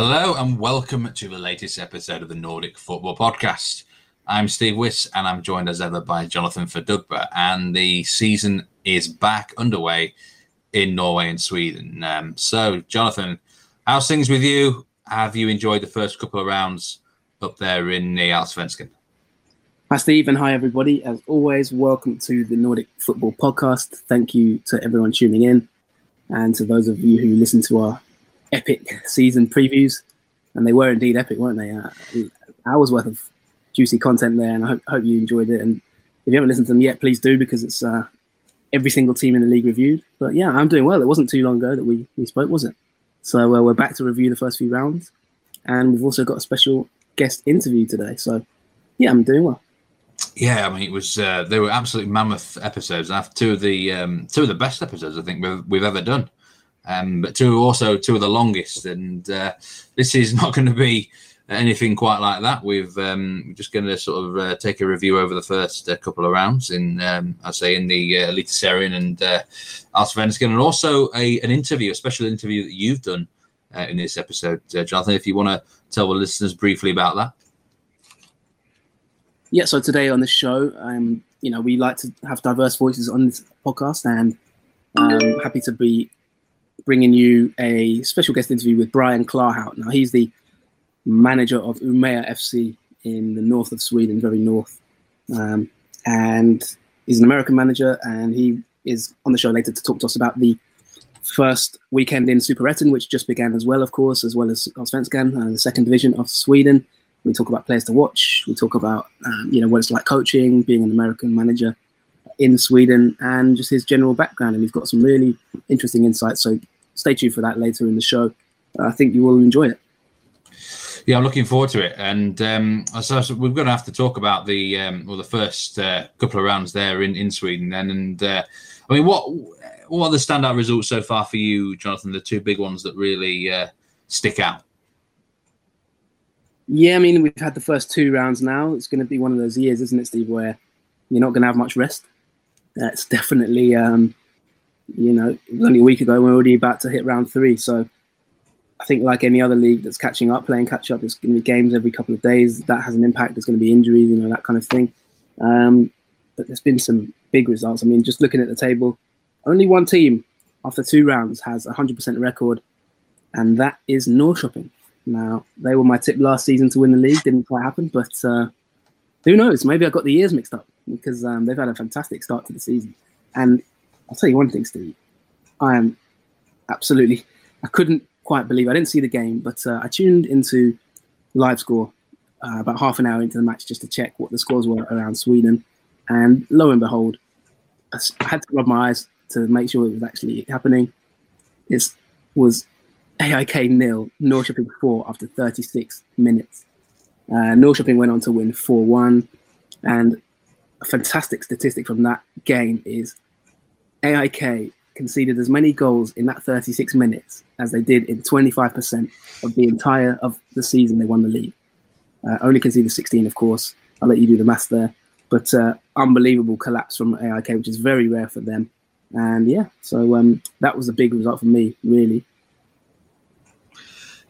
Hello and welcome to the latest episode of the Nordic Football Podcast. I'm Steve Wiss and I'm joined as ever by Jonathan Verdugba. And the season is back underway in Norway and Sweden. Um, so, Jonathan, how's things with you? Have you enjoyed the first couple of rounds up there in the Allsvenskan? Hi, Steve, and hi, everybody. As always, welcome to the Nordic Football Podcast. Thank you to everyone tuning in and to those of you who listen to our epic season previews. And they were indeed epic, weren't they? Uh, hours worth of juicy content there, and I hope, hope, you enjoyed it. And if you haven't listened to them yet, please do because it's uh, every single team in the league reviewed. But yeah, I'm doing well. It wasn't too long ago that we, we spoke, was it? So uh, we're back to review the first few rounds. And we've also got a special guest interview today. So yeah, I'm doing well. Yeah, I mean, it was uh, they were absolutely mammoth episodes. And two of the um, two of the best episodes I think we've, we've ever done. Um, but two also two of the longest, and uh, this is not going to be anything quite like that. We've um, just going to sort of uh, take a review over the first uh, couple of rounds in, um, I say, in the uh, and uh, and also a, an interview, a special interview that you've done uh, in this episode, uh, Jonathan. If you want to tell the listeners briefly about that. Yeah, so today on the show, um, you know, we like to have diverse voices on this podcast, and I'm happy to be bringing you a special guest interview with Brian Clarhaut. Now, he's the manager of Umeå FC in the north of Sweden, very north, um, and he's an American manager, and he is on the show later to talk to us about the first weekend in Superettan, which just began as well, of course, as well as Allsvenskan, uh, the second division of Sweden. We talk about players to watch. We talk about um, you know what it's like coaching, being an American manager in Sweden, and just his general background. And we've got some really interesting insights. So stay tuned for that later in the show. Uh, I think you will enjoy it. Yeah, I'm looking forward to it, and um, so, so we're going to have to talk about the um, well the first uh, couple of rounds there in, in Sweden. Then, and uh, I mean, what what are the standout results so far for you, Jonathan? The two big ones that really uh, stick out. Yeah, I mean, we've had the first two rounds now. It's going to be one of those years, isn't it, Steve, where you're not going to have much rest. That's definitely, um, you know, only a week ago. We're already about to hit round three. So I think, like any other league that's catching up, playing catch up, there's going to be games every couple of days. That has an impact. There's going to be injuries, you know, that kind of thing. Um, but there's been some big results. I mean, just looking at the table, only one team after two rounds has a 100% record, and that is Norrköping. Now, they were my tip last season to win the league. Didn't quite happen, but uh, who knows? Maybe I got the years mixed up because um, they've had a fantastic start to the season. And I'll tell you one thing, Steve. I am absolutely, I couldn't quite believe, I didn't see the game, but uh, I tuned into live score uh, about half an hour into the match just to check what the scores were around Sweden. And lo and behold, I had to rub my eyes to make sure it was actually happening. It was AIK nil, Norrköping four after 36 minutes. Uh, Norrköping went on to win 4 1. And a fantastic statistic from that game is AIK conceded as many goals in that 36 minutes as they did in 25% of the entire of the season they won the league. Uh, only conceded 16, of course. I'll let you do the math there. But uh, unbelievable collapse from AIK, which is very rare for them. And yeah, so um, that was a big result for me, really.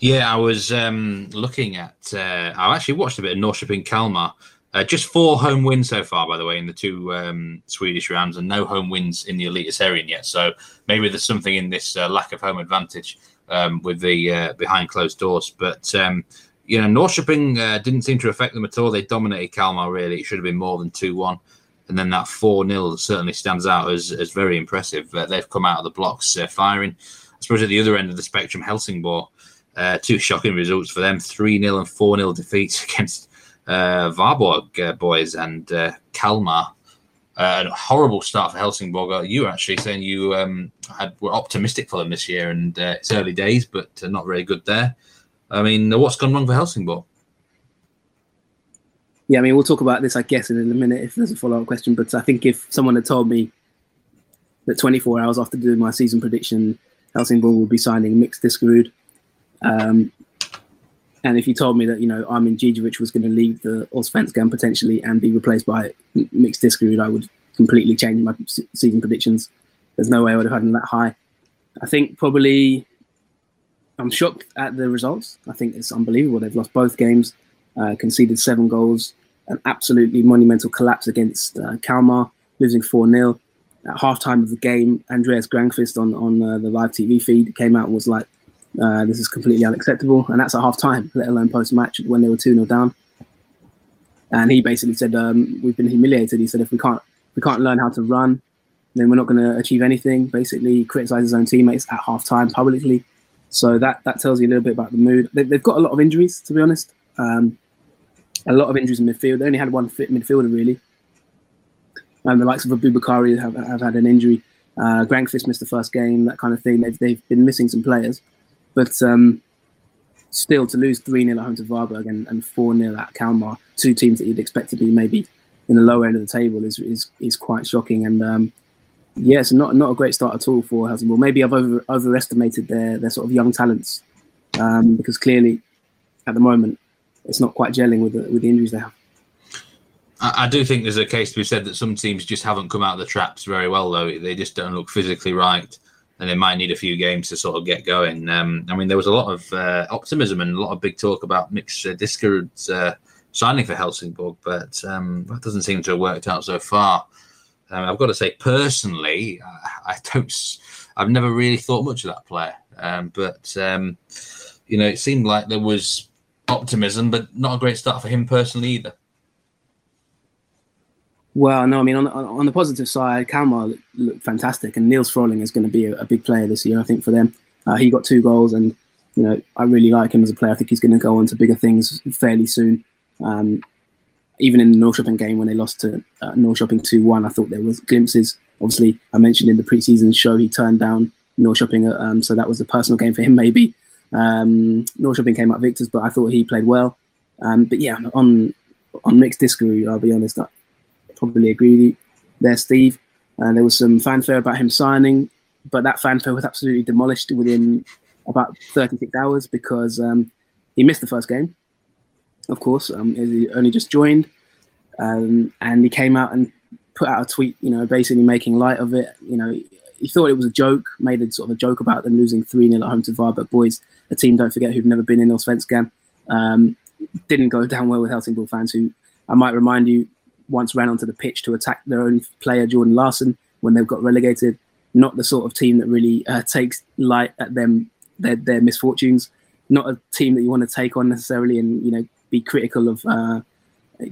Yeah, I was um, looking at. Uh, I actually watched a bit of Norrköping Kalmar. Uh, just four home wins so far, by the way, in the two um, Swedish rounds, and no home wins in the Eliteserien yet. So maybe there's something in this uh, lack of home advantage um, with the uh, behind closed doors. But um, you know, Norrköping uh, didn't seem to affect them at all. They dominated Kalmar. Really, it should have been more than two one. And then that four 0 certainly stands out as, as very impressive. Uh, they've come out of the blocks uh, firing. I suppose at the other end of the spectrum, Helsingborg two shocking results for them 3 0 and 4 0 defeats against uh, Varberg uh, boys and uh, Kalmar. Uh, horrible start for Helsingborg. Uh, you were actually saying you um, had were optimistic for them this year, and uh, it's early days, but not very good there. I mean, what's gone wrong for Helsingborg? Yeah, I mean, we'll talk about this, I guess, in a minute if there's a follow up question. But I think if someone had told me that 24 hours after doing my season prediction, Helsingborg would be signing Mix Diskerud, um, and if you told me that, you know, Armin Gigovic was going to leave the Allsvenskan potentially and be replaced by Mixed Diskerud, I would completely change my season predictions. There's no way I would have had them that high. I think probably I'm shocked at the results. I think it's unbelievable. They've lost both games, uh, conceded seven goals, an absolutely monumental collapse against uh, Kalmar, losing 4 0. At halftime of the game, Andreas Granqvist on, on uh, the live TV feed came out and was like, uh, this is completely unacceptable. And that's at half time, let alone post match when they were 2 0 down. And he basically said, um, We've been humiliated. He said, If we can't, we can't learn how to run, then we're not going to achieve anything. Basically, criticized his own teammates at half time publicly. So that, that tells you a little bit about the mood. They, have got a lot of injuries, to be honest. Um, a lot of injuries in midfield. They only had one fit midfielder, really. And the likes of Abubakari have, have had an injury. Uh, Granqvist missed the first game, that kind of thing. They've, they've been missing some players. But um, still, to lose 3 0 at home to Varberg and 4 0 at Kalmar, two teams that you'd expect to be maybe in the lower end of the table, is is, is quite shocking. And um, yeah, not not a great start at all for Helsingborg. Maybe I've over, overestimated their their sort of young talents um, because clearly at the moment it's not quite gelling with the, with the injuries they have. I, I do think there's a case to be said that some teams just haven't come out of the traps very well, though. They just don't look physically right, and they might need a few games to sort of get going. Um, I mean, there was a lot of uh, optimism and a lot of big talk about Mix uh, Diskerud's uh, signing for Helsingborg, but um, that doesn't seem to have worked out so far. Um, I've got to say, personally, I, I, don't. I've never really thought much of that player, um, but um, you know, it seemed like there was optimism, but not a great start for him personally either. Well, no, I mean, on, on the positive side, Kalmar looked, fantastic, and Nils Fröling is going to be a, a, big player this year, I think, for them. Uh, he got two goals, and you know, I really like him as a player. I think he's going to go on to bigger things fairly soon. Um, even in the Norrköping game when they lost to uh, Norrköping 2 1, I thought there was glimpses. Obviously, I mentioned in the preseason show he turned down Norrköping, Shopping, um, so that was a personal game for him, maybe. Um, Norrköping came up victors, but I thought he played well. Um, but yeah, on on mixed Diskerud, I'll be honest, probably agree with you there, Steve. Uh, there was some fanfare about him signing, but that fanfare was absolutely demolished within about 36 hours because um, he missed the first game of course. Um, he only just joined, um, and he came out and put out a tweet, you know, basically making light of it. You know, he thought it was a joke, made a sort of a joke about them losing 3 0 at home to Varberg Boys, a team, don't forget, who've never been in Allsvenskan. Um, didn't go down well with Helsingborg fans, who I might remind you once ran onto the pitch to attack their own player, Jordan Larsson when they've got relegated. Not the sort of team that really uh, takes light at them, their, their misfortunes. Not a team that you want to take on necessarily and, you know, be critical of, uh,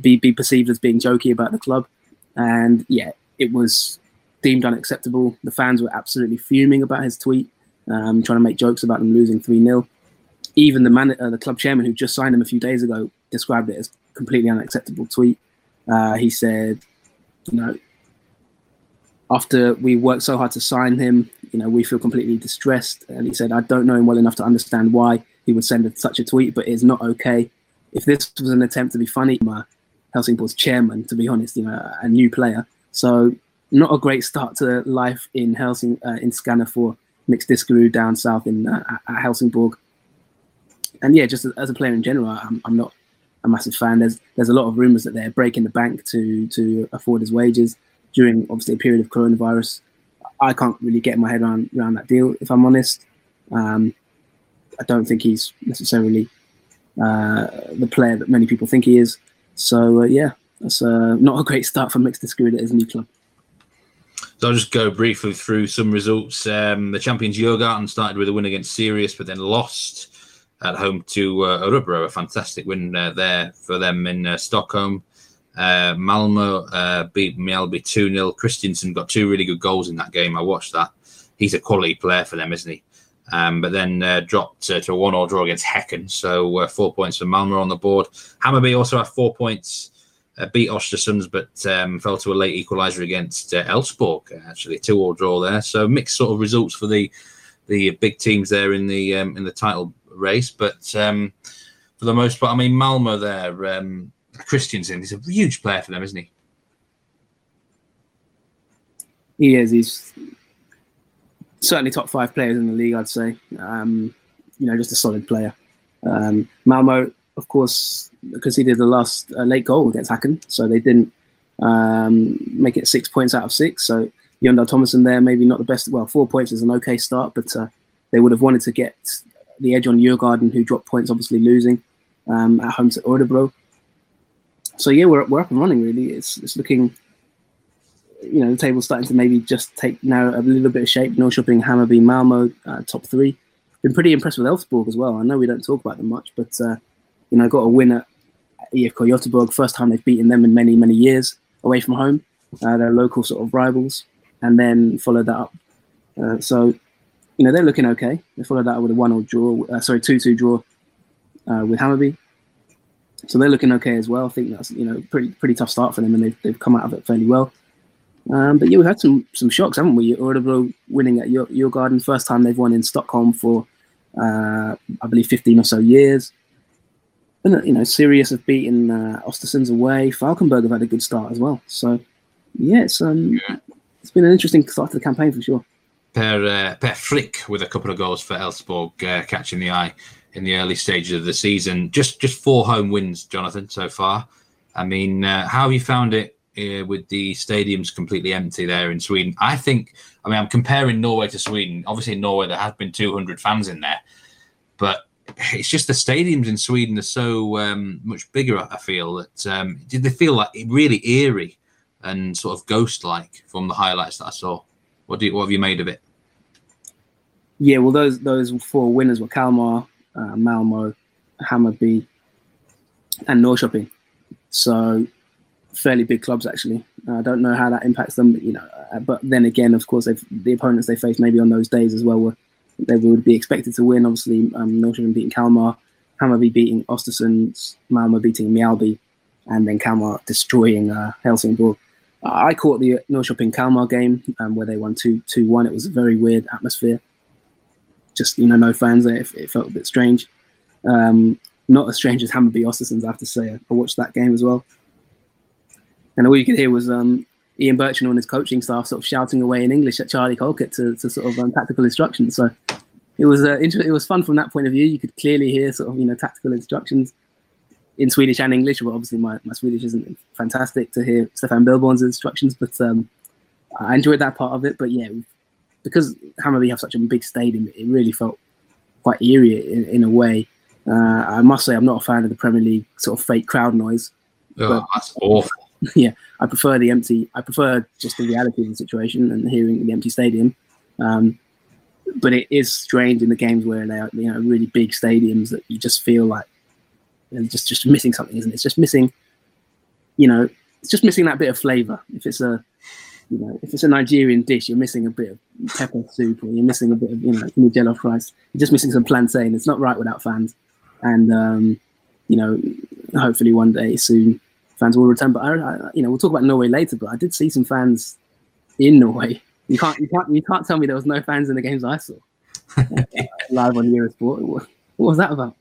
be be perceived as being jokey about the club, and yeah, it was deemed unacceptable. The fans were absolutely fuming about his tweet, um, trying to make jokes about them losing three 0 Even the man, uh, the club chairman who just signed him a few days ago, described it as completely unacceptable tweet. Uh, he said, you know, after we worked so hard to sign him, you know, we feel completely distressed. And he said, I don't know him well enough to understand why he would send such a tweet, but it's not okay if this was an attempt to be funny, my Helsingborg's chairman, to be honest, you know, a new player. So not a great start to life in Helsing uh, in Skåne for Mix Diskerud down south in uh, at Helsingborg. And yeah, just as a player in general, I'm, I'm not a massive fan. There's there's a lot of rumours that they're breaking the bank to to afford his wages during obviously a period of coronavirus. I can't really get my head around around that deal, if I'm honest. Um, I don't think he's necessarily uh, the player that many people think he is. So uh, yeah, that's uh, not a great start for Mixed Diskerud at his new club. So I'll just go briefly through some results. Um, the champions Djurgården started with a win against Sirius, but then lost at home to uh. A fantastic win uh, there for them in uh, Stockholm. Uh, Malmo uh, beat Mjällby 2 0. Christiansen got two really good goals in that game. I watched that. He's a quality player for them, isn't he? um, but then uh, dropped to a one-all draw against Häcken. So uh, four points for Malmo on the board. Hammarby also had four points, beat Ostersunds, but um, fell to a late equaliser against Elfsborg. Actually, two-all draw there. So mixed sort of results for the the big teams there in the um, in the title race. But um, for the most part, I mean Malmo there. Um, Christiansen, he's a huge player for them, isn't he? He is. He's certainly top five players in the league, I'd say. Um, you know, just a solid player. Um, Malmo, of course, conceded the last uh, late goal against Häcken, so they didn't um, make it six points out of six. So Jon Dahl Tomasson there, maybe not the best. Well, four points is an okay start, but uh, they would have wanted to get the edge on Djurgården, who dropped points, obviously losing um, at home to Örebro. So yeah, we're we're up and running. Really, it's it's looking. You know, the table's starting to maybe just take now a little bit of shape. Norrköping, Hammarby, Malmo, uh, top three. Been pretty impressed with Elfsborg as well. I know we don't talk about them much, but uh, you know, got a win at IFK Göteborg. First time they've beaten them in many many years away from home. Uh, they're local sort of rivals, and then followed that up. Uh, so, you know, they're looking okay. They followed that with a one or draw. Uh, sorry, two two draw uh, with Hammarby. So they're looking okay as well. I think that's you know pretty pretty tough start for them, and they've, they've come out of it fairly well. Um, but yeah, we've had some some shocks, haven't we? Örebro winning at your your garden, first time they've won in Stockholm for uh, I believe 15 or so years. And you know, Sirius have beaten uh, Ostersund's away. Falkenberg have had a good start as well. So yeah, it's um, yeah. it's been an interesting start to the campaign for sure. Per uh, Per Frick with a couple of goals for Elfsborg, uh, catching the eye in the early stages of the season. Just just four home wins, Jonathan, so far. I mean, uh, how have you found it uh, with the stadiums completely empty there in Sweden? I think. I mean, I'm comparing Norway to Sweden. Obviously, in Norway there have been 200 fans in there, but it's just the stadiums in Sweden are so um, much bigger. I feel that um, did they feel like really eerie and sort of ghost-like from the highlights that I saw. What do you, what have you made of it? Yeah, well, those those four winners were Kalmar, uh, Malmo, Hammarby, and Norrköping. So fairly big clubs actually. I don't know how that impacts them, but, you know. Uh, but then again, of course, the opponents they faced maybe on those days as well were they would be expected to win. Obviously, um, beating Kalmar, Hammarby beating Östersund, Malmo beating Mjällby, and then Kalmar destroying uh, Helsingborg. I caught the Norrköping Kalmar game um, where they won 2 2 1. It was a very weird atmosphere. Just, you know, no fans there. It, it felt a bit strange. Um, not as strange as Hammarby Östersund, I have to say. I watched that game as well. And all you could hear was um, Ian Burchnall and his coaching staff sort of shouting away in English at Charlie Colkett to, to sort of um, tactical instructions. So it was uh, inter- it was fun from that point of view. You could clearly hear sort of you know tactical instructions in Swedish and English. Well, obviously my, my Swedish isn't fantastic to hear Stefan Billborn's instructions, but um, I enjoyed that part of it. But yeah, because Hammarby have such a big stadium, it really felt quite eerie in, in a way. Uh, I must say, I'm not a fan of the Premier League sort of fake crowd noise. Oh, but, that's awful. Yeah, I prefer the empty. I prefer just the reality of the situation and hearing the empty stadium. Um, but it is strange in the games where they are, you know, really big stadiums that you just feel like and just just missing something, isn't it? It's just missing, you know, it's just missing that bit of flavour. If it's a, you know, if it's a Nigerian dish, you're missing a bit of pepper soup, or you're missing a bit of, you know, jollof rice. You're just missing some plantain. It's not right without fans, and um, you know, hopefully one day soon fans will return. But I, I, you know, we'll talk about Norway later. But I did see some fans in Norway. You can't, you can't, you can't tell me there was no fans in the games I saw uh, live on Eurosport. What, what was that about?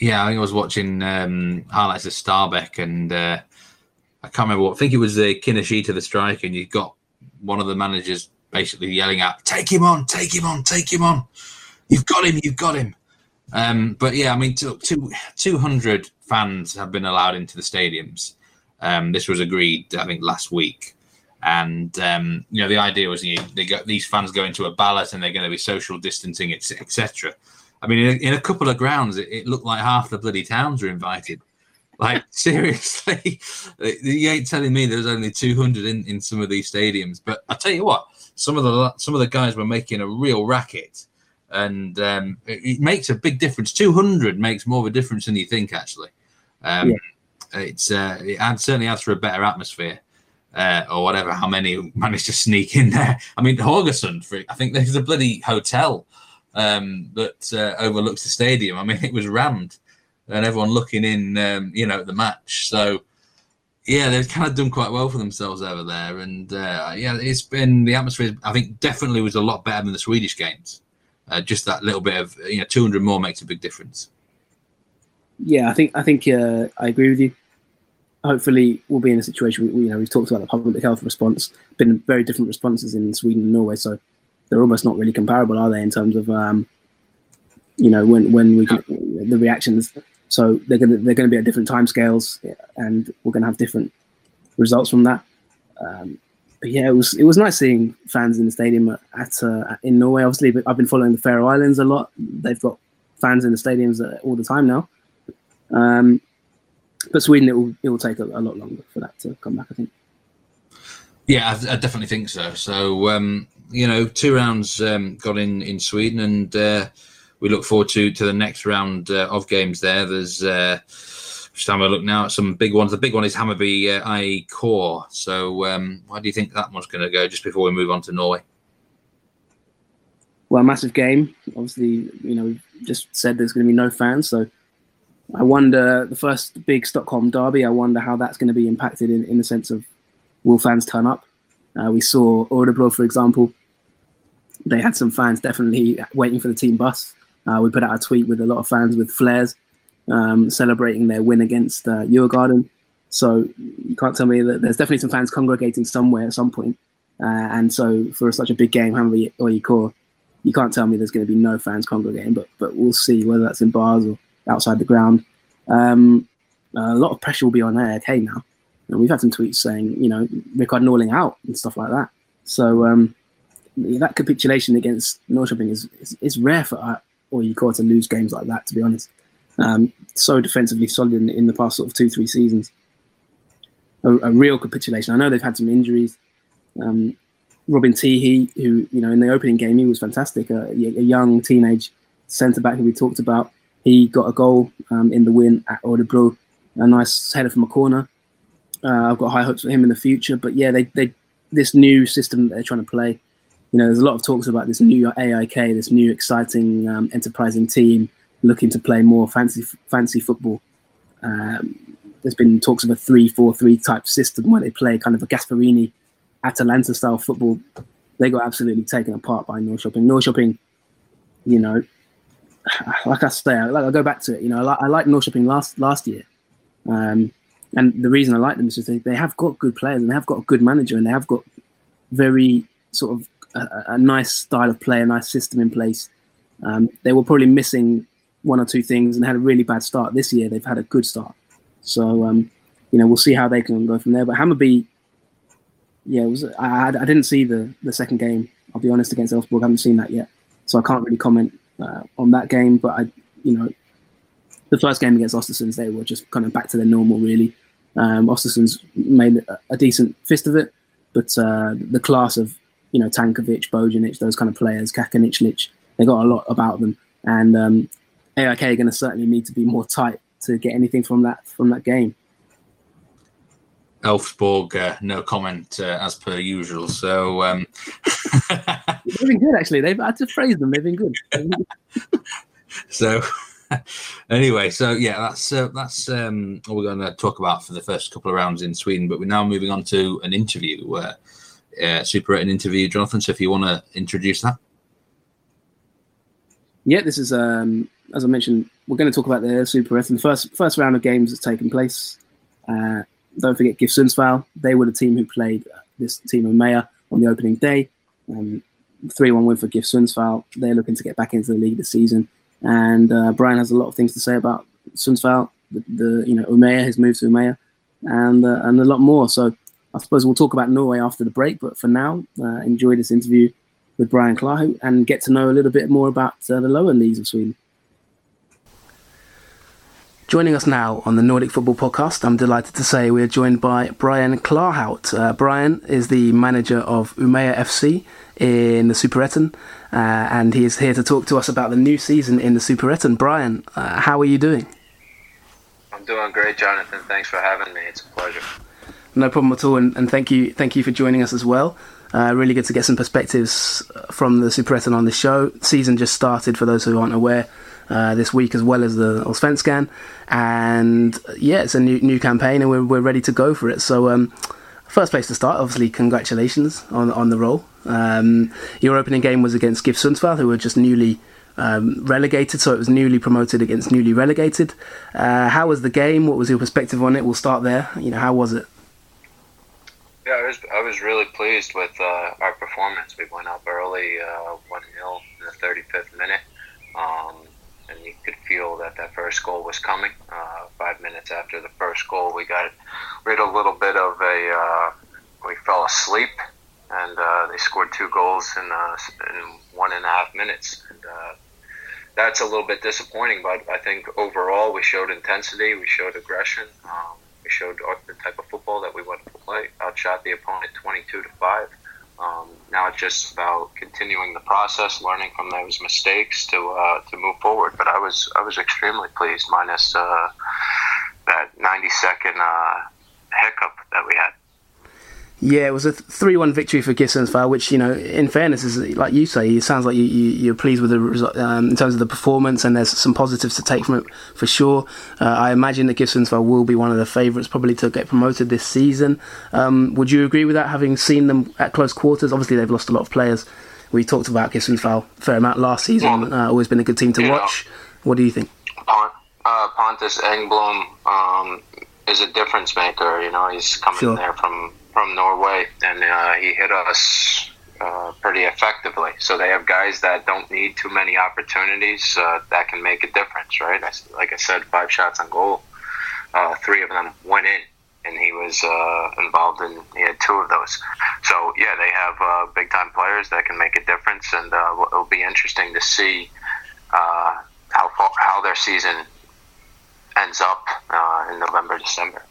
Yeah, I think I was watching um, highlights of Stabæk, and uh, I can't remember what. I think it was the uh, Kinoshita, the striker, and you got one of the managers basically yelling out, "Take him on! Take him on! Take him on! You've got him! You've got him!" Um, but yeah, I mean, two, two, 200 fans have been allowed into the stadiums. Um, this was agreed, I think, last week. And um, you know, the idea was you, they got these fans go into a ballot, and they're going to be social distancing, etc. I mean, in a, in a couple of grounds, it, it, looked like half the bloody towns were invited. Like seriously, you ain't telling me there's only 200 in, in some of these stadiums. But I tell you what, some of the some of the guys were making a real racket, and um, it, it, makes a big difference. 200 makes more of a difference than you think. Actually, um, yeah. it's uh, it adds, certainly adds for a better atmosphere. Uh, or whatever, how many managed to sneak in there? I mean, Haugesund, I think there's a bloody hotel um, that uh, overlooks the stadium. I mean, it was rammed, and everyone looking in, um, you know, at the match. So, yeah, they've kind of done quite well for themselves over there. And uh, yeah, it's been the atmosphere. I think definitely was a lot better than the Swedish games. Uh, just that little bit of you know, 200 more makes a big difference. Yeah, I think I think uh, I agree with you. Hopefully, we'll be in a situation. We, you know, we've talked about the public health response. Been very different responses in Sweden and Norway. So they're almost not really comparable, are they? In terms of um, you know when when we the reactions. So they're gonna they're gonna be at different time scales, and we're gonna have different results from that. Um, but yeah, it was it was nice seeing fans in the stadium at, uh, in Norway. Obviously, I've been following the Faroe Islands a lot. They've got fans in the stadiums uh, all the time now. Um, but Sweden, it will it will take a, a, lot longer for that to come back. I think. Yeah, I, I definitely think so. So um, you know, two rounds um, got in in Sweden, and uh, we look forward to to the next round uh, of games there. There's uh, just having a look now at some big ones. The big one is Hammarby uh, AIK. So um, why do you think that one's going to go just before we move on to Norway? Well, massive game. Obviously, you know, we've just said there's going to be no fans, so I wonder the first big Stockholm derby. I wonder how that's going to be impacted in, in the sense of will fans turn up? Uh, we saw Örebro, for example. They had some fans definitely waiting for the team bus. Uh, we put out a tweet with a lot of fans with flares um, celebrating their win against uh, Garden. So you can't tell me that there's definitely some fans congregating somewhere at some point. Uh, and so for such a big game, Hammarby AIK, you can't tell me there's going to be no fans congregating. But but we'll see whether that's in bars or outside the ground. Um, a lot of pressure will be on AIK now. And we've had some tweets saying, you know, Rickard Norling out and stuff like that. So um, that capitulation against Norrköping is, is, is rare for uh, or you call to lose games like that. To be honest, um, so defensively solid in, in, the past sort of two, three seasons. A, a real capitulation. I know they've had some injuries. Um, Robin Tihi, who, you know, in the opening game, he was fantastic. a young teenage centre back who we talked about. He got a goal um, in the win at Örebro, a nice header from a corner. Uh, I've got high hopes for him in the future. But yeah, they, they this new system that they're trying to play. You know, there's a lot of talks about this new AIK, this new exciting, um, enterprising team looking to play more fancy fancy football. Um, there's been talks of a three-four-three type system where they play kind of a Gasperini, Atalanta style football. They got absolutely taken apart by Norrköping. Norrköping, you know, like I say, like I go back to it. You know, I like, I like Norrköping last last year, um, and the reason I like them is because they, they have got good players and they have got a good manager and they have got very sort of a, nice style of play, a nice system in place. Um, they were probably missing one or two things and had a really bad start. This year they've had a good start. So um, you know we'll see how they can go from there. But Hammarby, yeah, was, I, I didn't see the the second game. I'll be honest against Elfsborg. I haven't seen that yet, so I can't really comment uh, on that game. But I, you know, the first game against Ostersunds, they were just kind of back to their normal. Really, um, made a, a decent fist of it, but uh, the class of you know Tankovic, Bojanic, those kind of players, Kacaniklic, they got a lot about them. And um, AIK are going to certainly need to be more tight to get anything from that from that game. Elfsborg, uh, no comment uh, as per usual. So um... they've been good actually. They've had to phrase them. They've been good. so anyway, so yeah, that's uh, that's um, what we're going to talk about for the first couple of rounds in Sweden. But we're now moving on to an interview, uh, Super an interview, Jonathan. So if you want to introduce that. Yeah, this is um, as I mentioned, we're going to talk about the Super The first first round of games that's taken place. Uh, don't forget GIF Sundsvall. They were the team who played this team of Umeå on the opening day. Um, 3-1 win for GIF Sundsvall. They're looking to get back into the league this season. And uh, Brian has a lot of things to say about Sundsvall. The, the you know Umeå, his move to Umeå, and uh, and a lot more. So I suppose we'll talk about Norway after the break. But for now, uh, enjoy this interview with Brian Clarhaut and get to know a little bit more about uh, the lower leagues of Sweden. Joining us now on the Nordic Football Podcast, I'm delighted to say we are joined by Brian Clarhaut. Uh, Brian is the manager of Umeå FC in the Superettan, uh, and he is here to talk to us about the new season in the Superettan. Brian, uh, how are you doing? I'm doing great, Jonathan. Thanks for having me. It's a pleasure. No problem at all, and, and thank you, thank you for joining us as well. Uh, really good to get some perspectives from the Superettan on the show. Season just started for those who aren't aware. Uh, this week as well as the Allsvenskan. And yeah, it's a new new campaign, and we're we're ready to go for it. So. Um, first place to start, obviously, congratulations on on the role. Um, your opening game was against GIF Sundsvall, who were just newly um, relegated, so it was newly promoted against newly relegated. Uh, how was the game? What was your perspective on it? We'll start there. You know, how was it? Yeah, I was I was really pleased with uh, our performance. We went up early, uh, one 0 in the 35th minute. Um, and you could feel that that first goal was coming. Uh, five minutes after the first goal, we got had a little bit of a uh, we fell asleep and uh, they scored two goals in, uh, in one and a half minutes. And uh, that's a little bit disappointing, but I think overall we showed intensity, we showed aggression, um, we showed the type of football that we want to play. Outshot the opponent 22 to five. Um, now it's just about continuing the process, learning from those mistakes to uh, to move forward. But I was I was extremely pleased, minus uh, that 90 second uh, hiccup that we had. Yeah, it was a three-one victory for GIF Sundsvall, which you know, in fairness, is like you say, it sounds like you, you are pleased with the result um, in terms of the performance, and there's some positives to take from it for sure. Uh, I imagine that GIF Sundsvall will be one of the favourites probably to get promoted this season. Um, would you agree with that, having seen them at close quarters? Obviously, they've lost a lot of players. We talked about GIF Sundsvall a fair amount last season. Uh, always been a good team to watch. What do you think? Uh, Pontus Engblom um, is a difference maker. You know, he's coming sure. there from from Norway, and uh, he hit us uh, pretty effectively. So they have guys that don't need too many opportunities uh, that can make a difference, right? Like I said, five shots on goal, uh, three of them went in, and he was uh, involved in. He had two of those. So yeah, they have uh, big time players that can make a difference, and it'll be interesting to see how how their season ends up in November, December.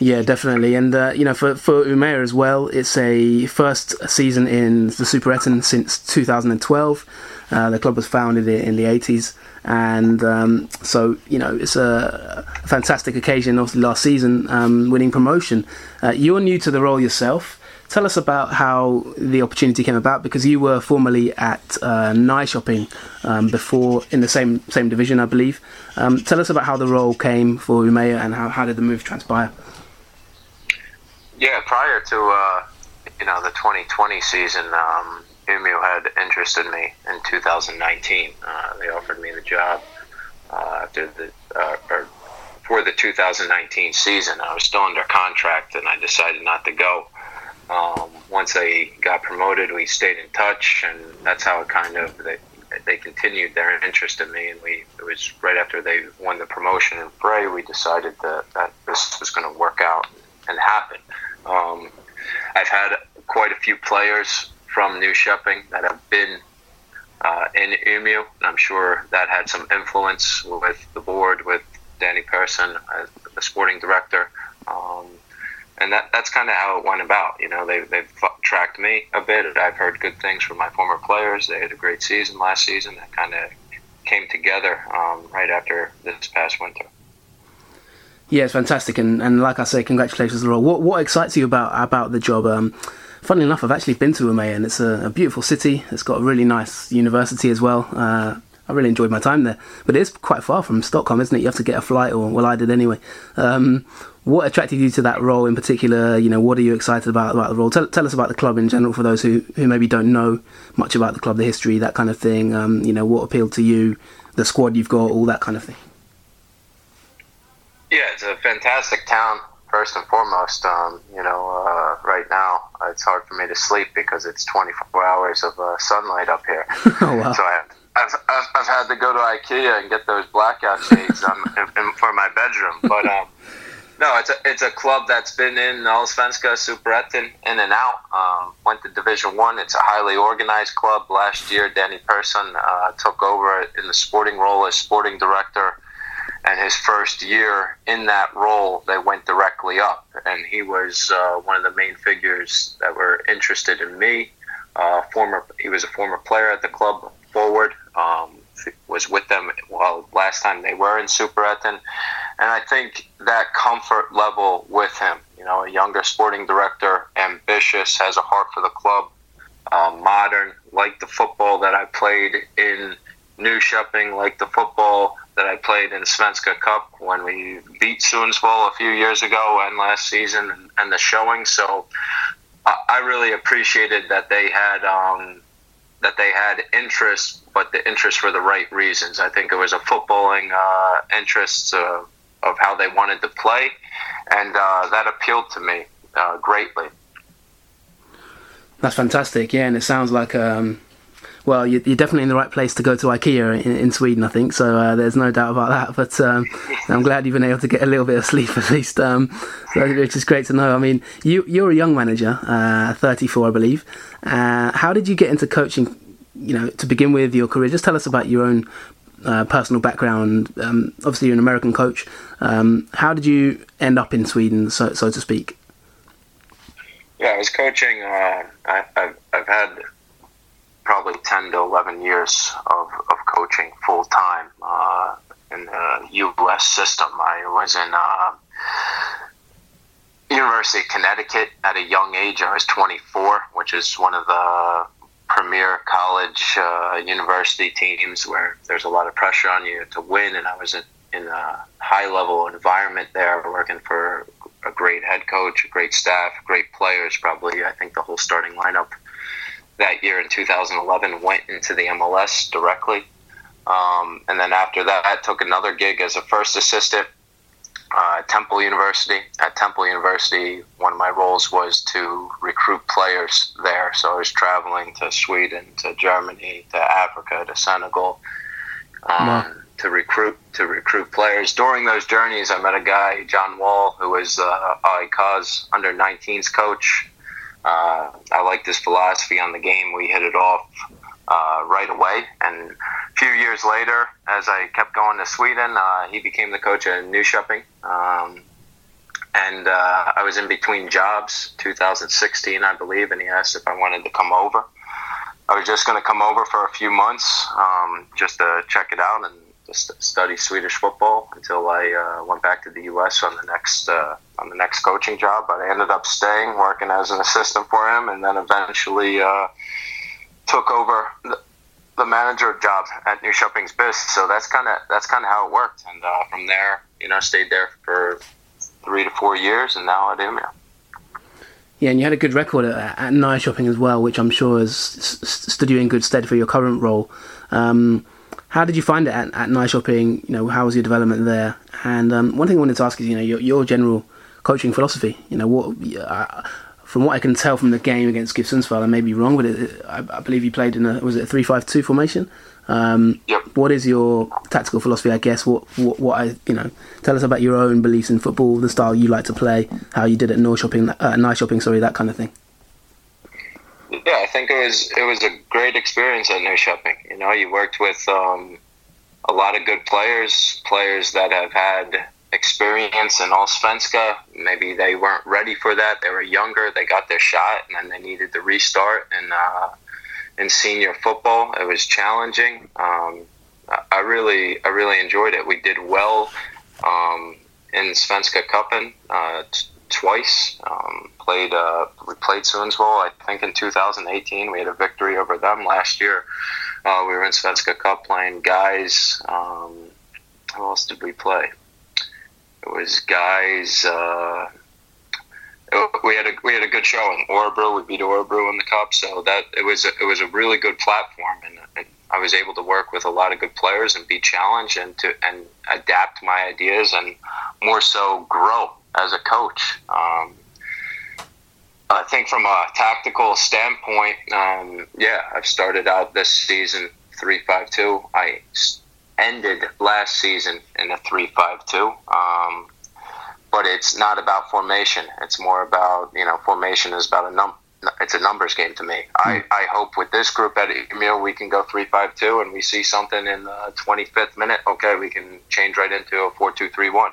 Yeah, definitely, and uh, you know, for for Umeå as well, it's a first season in the Superettan since 2012. Uh, the club was founded in the 80s, and um, so you know it's a, fantastic occasion. Obviously, last season um, winning promotion. Uh, you're new to the role yourself. Tell us about how the opportunity came about because you were formerly at uh, Nyköping um, before in the same same division, I believe. Um, tell us about how the role came for Umeå and how, how did the move transpire. Yeah, prior to uh, you know the 2020 season, um, Umeå had interested me in 2019. Uh, they offered me the job uh, the uh, or for the 2019 season. I was still under contract, and I decided not to go. Um, once I got promoted, we stayed in touch, and that's how it kind of they they continued their interest in me. And we it was right after they won the promotion in Bray, we decided that, that this was going to work out and happen. Um, I've had quite a few players from Nyköping that have been uh, in Umeå, and I'm sure that had some influence with the board, with Danny Persson, uh, the sporting director. Um, and that, that's kind of how it went about. You know, they, they've tracked me a bit. I've heard good things from my former players. They had a great season last season. That kind of came together um, right after this past winter. Yeah, it's fantastic, and, and like I say, congratulations, Laura. What what excites you about about the job? Um, funnily enough, I've actually been to Umeå, and it's a, a, beautiful city. It's got a really nice university as well. Uh, I really enjoyed my time there, but it is quite far from Stockholm, isn't it? You have to get a flight, or well, I did anyway. Um, what attracted you to that role in particular? You know, what are you excited about about the role? Tell, tell us about the club in general for those who, who maybe don't know much about the club, the history, that kind of thing. Um, you know, what appealed to you, the squad you've got, all that kind of thing. Yeah, it's a fantastic town. First and foremost, um, you know, uh, right now it's hard for me to sleep because it's 24 hours of uh, sunlight up here. oh, wow. So I, I've, I've, I've, had to go to IKEA and get those blackout shades um, in, in, for my bedroom. But um, no, it's a it's a club that's been in Allsvenska, Superettan, in and out. Um, went to Division One. It's a highly organized club. Last year, Danny Persson uh, took over in the sporting role as sporting director and his first year in that role, they went directly up, and he was uh, one of the main figures that were interested in me. Uh, former, he was a former player at the club, forward. Um, was with them while last time they were in Superettan, and I think that comfort level with him, you know, a younger sporting director, ambitious, has a heart for the club, uh, modern, like the football that I played in Nyköping, like the football that I played in Svenska Cup when we beat Sundsvall a few years ago and last season and, the showing. So I, I really appreciated that they had um, that they had interest, but the interest for the right reasons. I think it was a footballing uh, interest uh, of how they wanted to play, and uh, that appealed to me uh, greatly. That's fantastic, yeah, and it sounds like um, Well, you're definitely in the right place to go to IKEA in, Sweden, I think. So uh, there's no doubt about that. But um, I'm glad you've been able to get a little bit of sleep at least, um, which is great to know. I mean, you you're a young manager, uh, 34, I believe. Uh, how did you get into coaching? You know, to begin with your career, just tell us about your own uh, personal background. Um, obviously, you're an American coach. Um, how did you end up in Sweden, so, so to speak? Yeah, I was coaching. Uh, I, have I've had probably 10 to 11 years of, of coaching full time uh, in the U.S. system. I was in uh, University of Connecticut at a young age. I was 24, which is one of the premier college uh, university teams where there's a lot of pressure on you to win. And I was in, in a high level environment there, working for a great head coach, a great staff, great players. Probably, I think the whole starting lineup that year in 2011 went into the MLS directly. Um, and then after that, I took another gig as a first assistant uh, at Temple University. At Temple University, one of my roles was to recruit players there. So I was traveling to Sweden, to Germany, to Africa, to Senegal. Um, wow to recruit to recruit players. During those journeys, I met a guy, John Wall, who was uh, ICA's under 19s coach. Uh, I like this philosophy on the game. We hit it off uh, right away. And a few years later, as I kept going to Sweden, uh, he became the coach at Nyköping. Um, and uh, I was in between jobs, 2016, I believe, and he asked if I wanted to come over. I was just going to come over for a few months um, just to check it out and study Swedish football until I uh, went back to the U.S. on the next uh, on the next coaching job. But I ended up staying, working as an assistant for him, and then eventually uh, took over the, the, manager job at Nyköpings BIS. So that's kind of that's kind of how it worked. And uh, from there, you know, stayed there for three to four years, and now at Umeå. Yeah, and you had a good record at, at Nyköping as well, which I'm sure has stood you in good stead for your current role. Um, how did you find it at, at Nyköping? You know, how was your development there? And um, one thing I wanted to ask is, you know, your, your general coaching philosophy. You know, what uh, from what I can tell from the game against GIF Sundsvall, I may be wrong, but it, I, I, believe you played in a was it a three five two formation. Um, yep. What is your tactical philosophy? I guess what, what what I you know tell us about your own beliefs in football, the style you like to play, how you did at Nyköping, uh, Nyköping, sorry, that kind of thing yeah, I think it was it was a great experience at Nyköping. You know, you worked with um, a lot of good players, players that have had experience in Allsvenska. Maybe they weren't ready for that. They were younger. They got their shot, and then they needed to restart. And uh, in senior football, it was challenging. Um, I really, I really enjoyed it. We did well um, in Svenska Cupen. Uh, twice. Um, played uh, we played Sundsvall, I think in 2018. We had a victory over them last year. Uh, we were in Svenska Cup playing guys. Um, who else did we play? It was guys. Uh, we had a we had a good showing. Örebro, we beat Örebro in the cup, so that it was a, it was a really good platform, and it, I was able to work with a lot of good players and be challenged and to and adapt my ideas and more so grow as a coach. Um, I think from a tactical standpoint, um, yeah, I've started out this season three five two. I ended last season in a three five two. Um, but it's not about formation. It's more about you know formation is about a num. It's a numbers game to me. Mm. I, I hope with this group at Emil we can go three five two and we see something in the twenty fifth minute. Okay, we can change right into a four two three one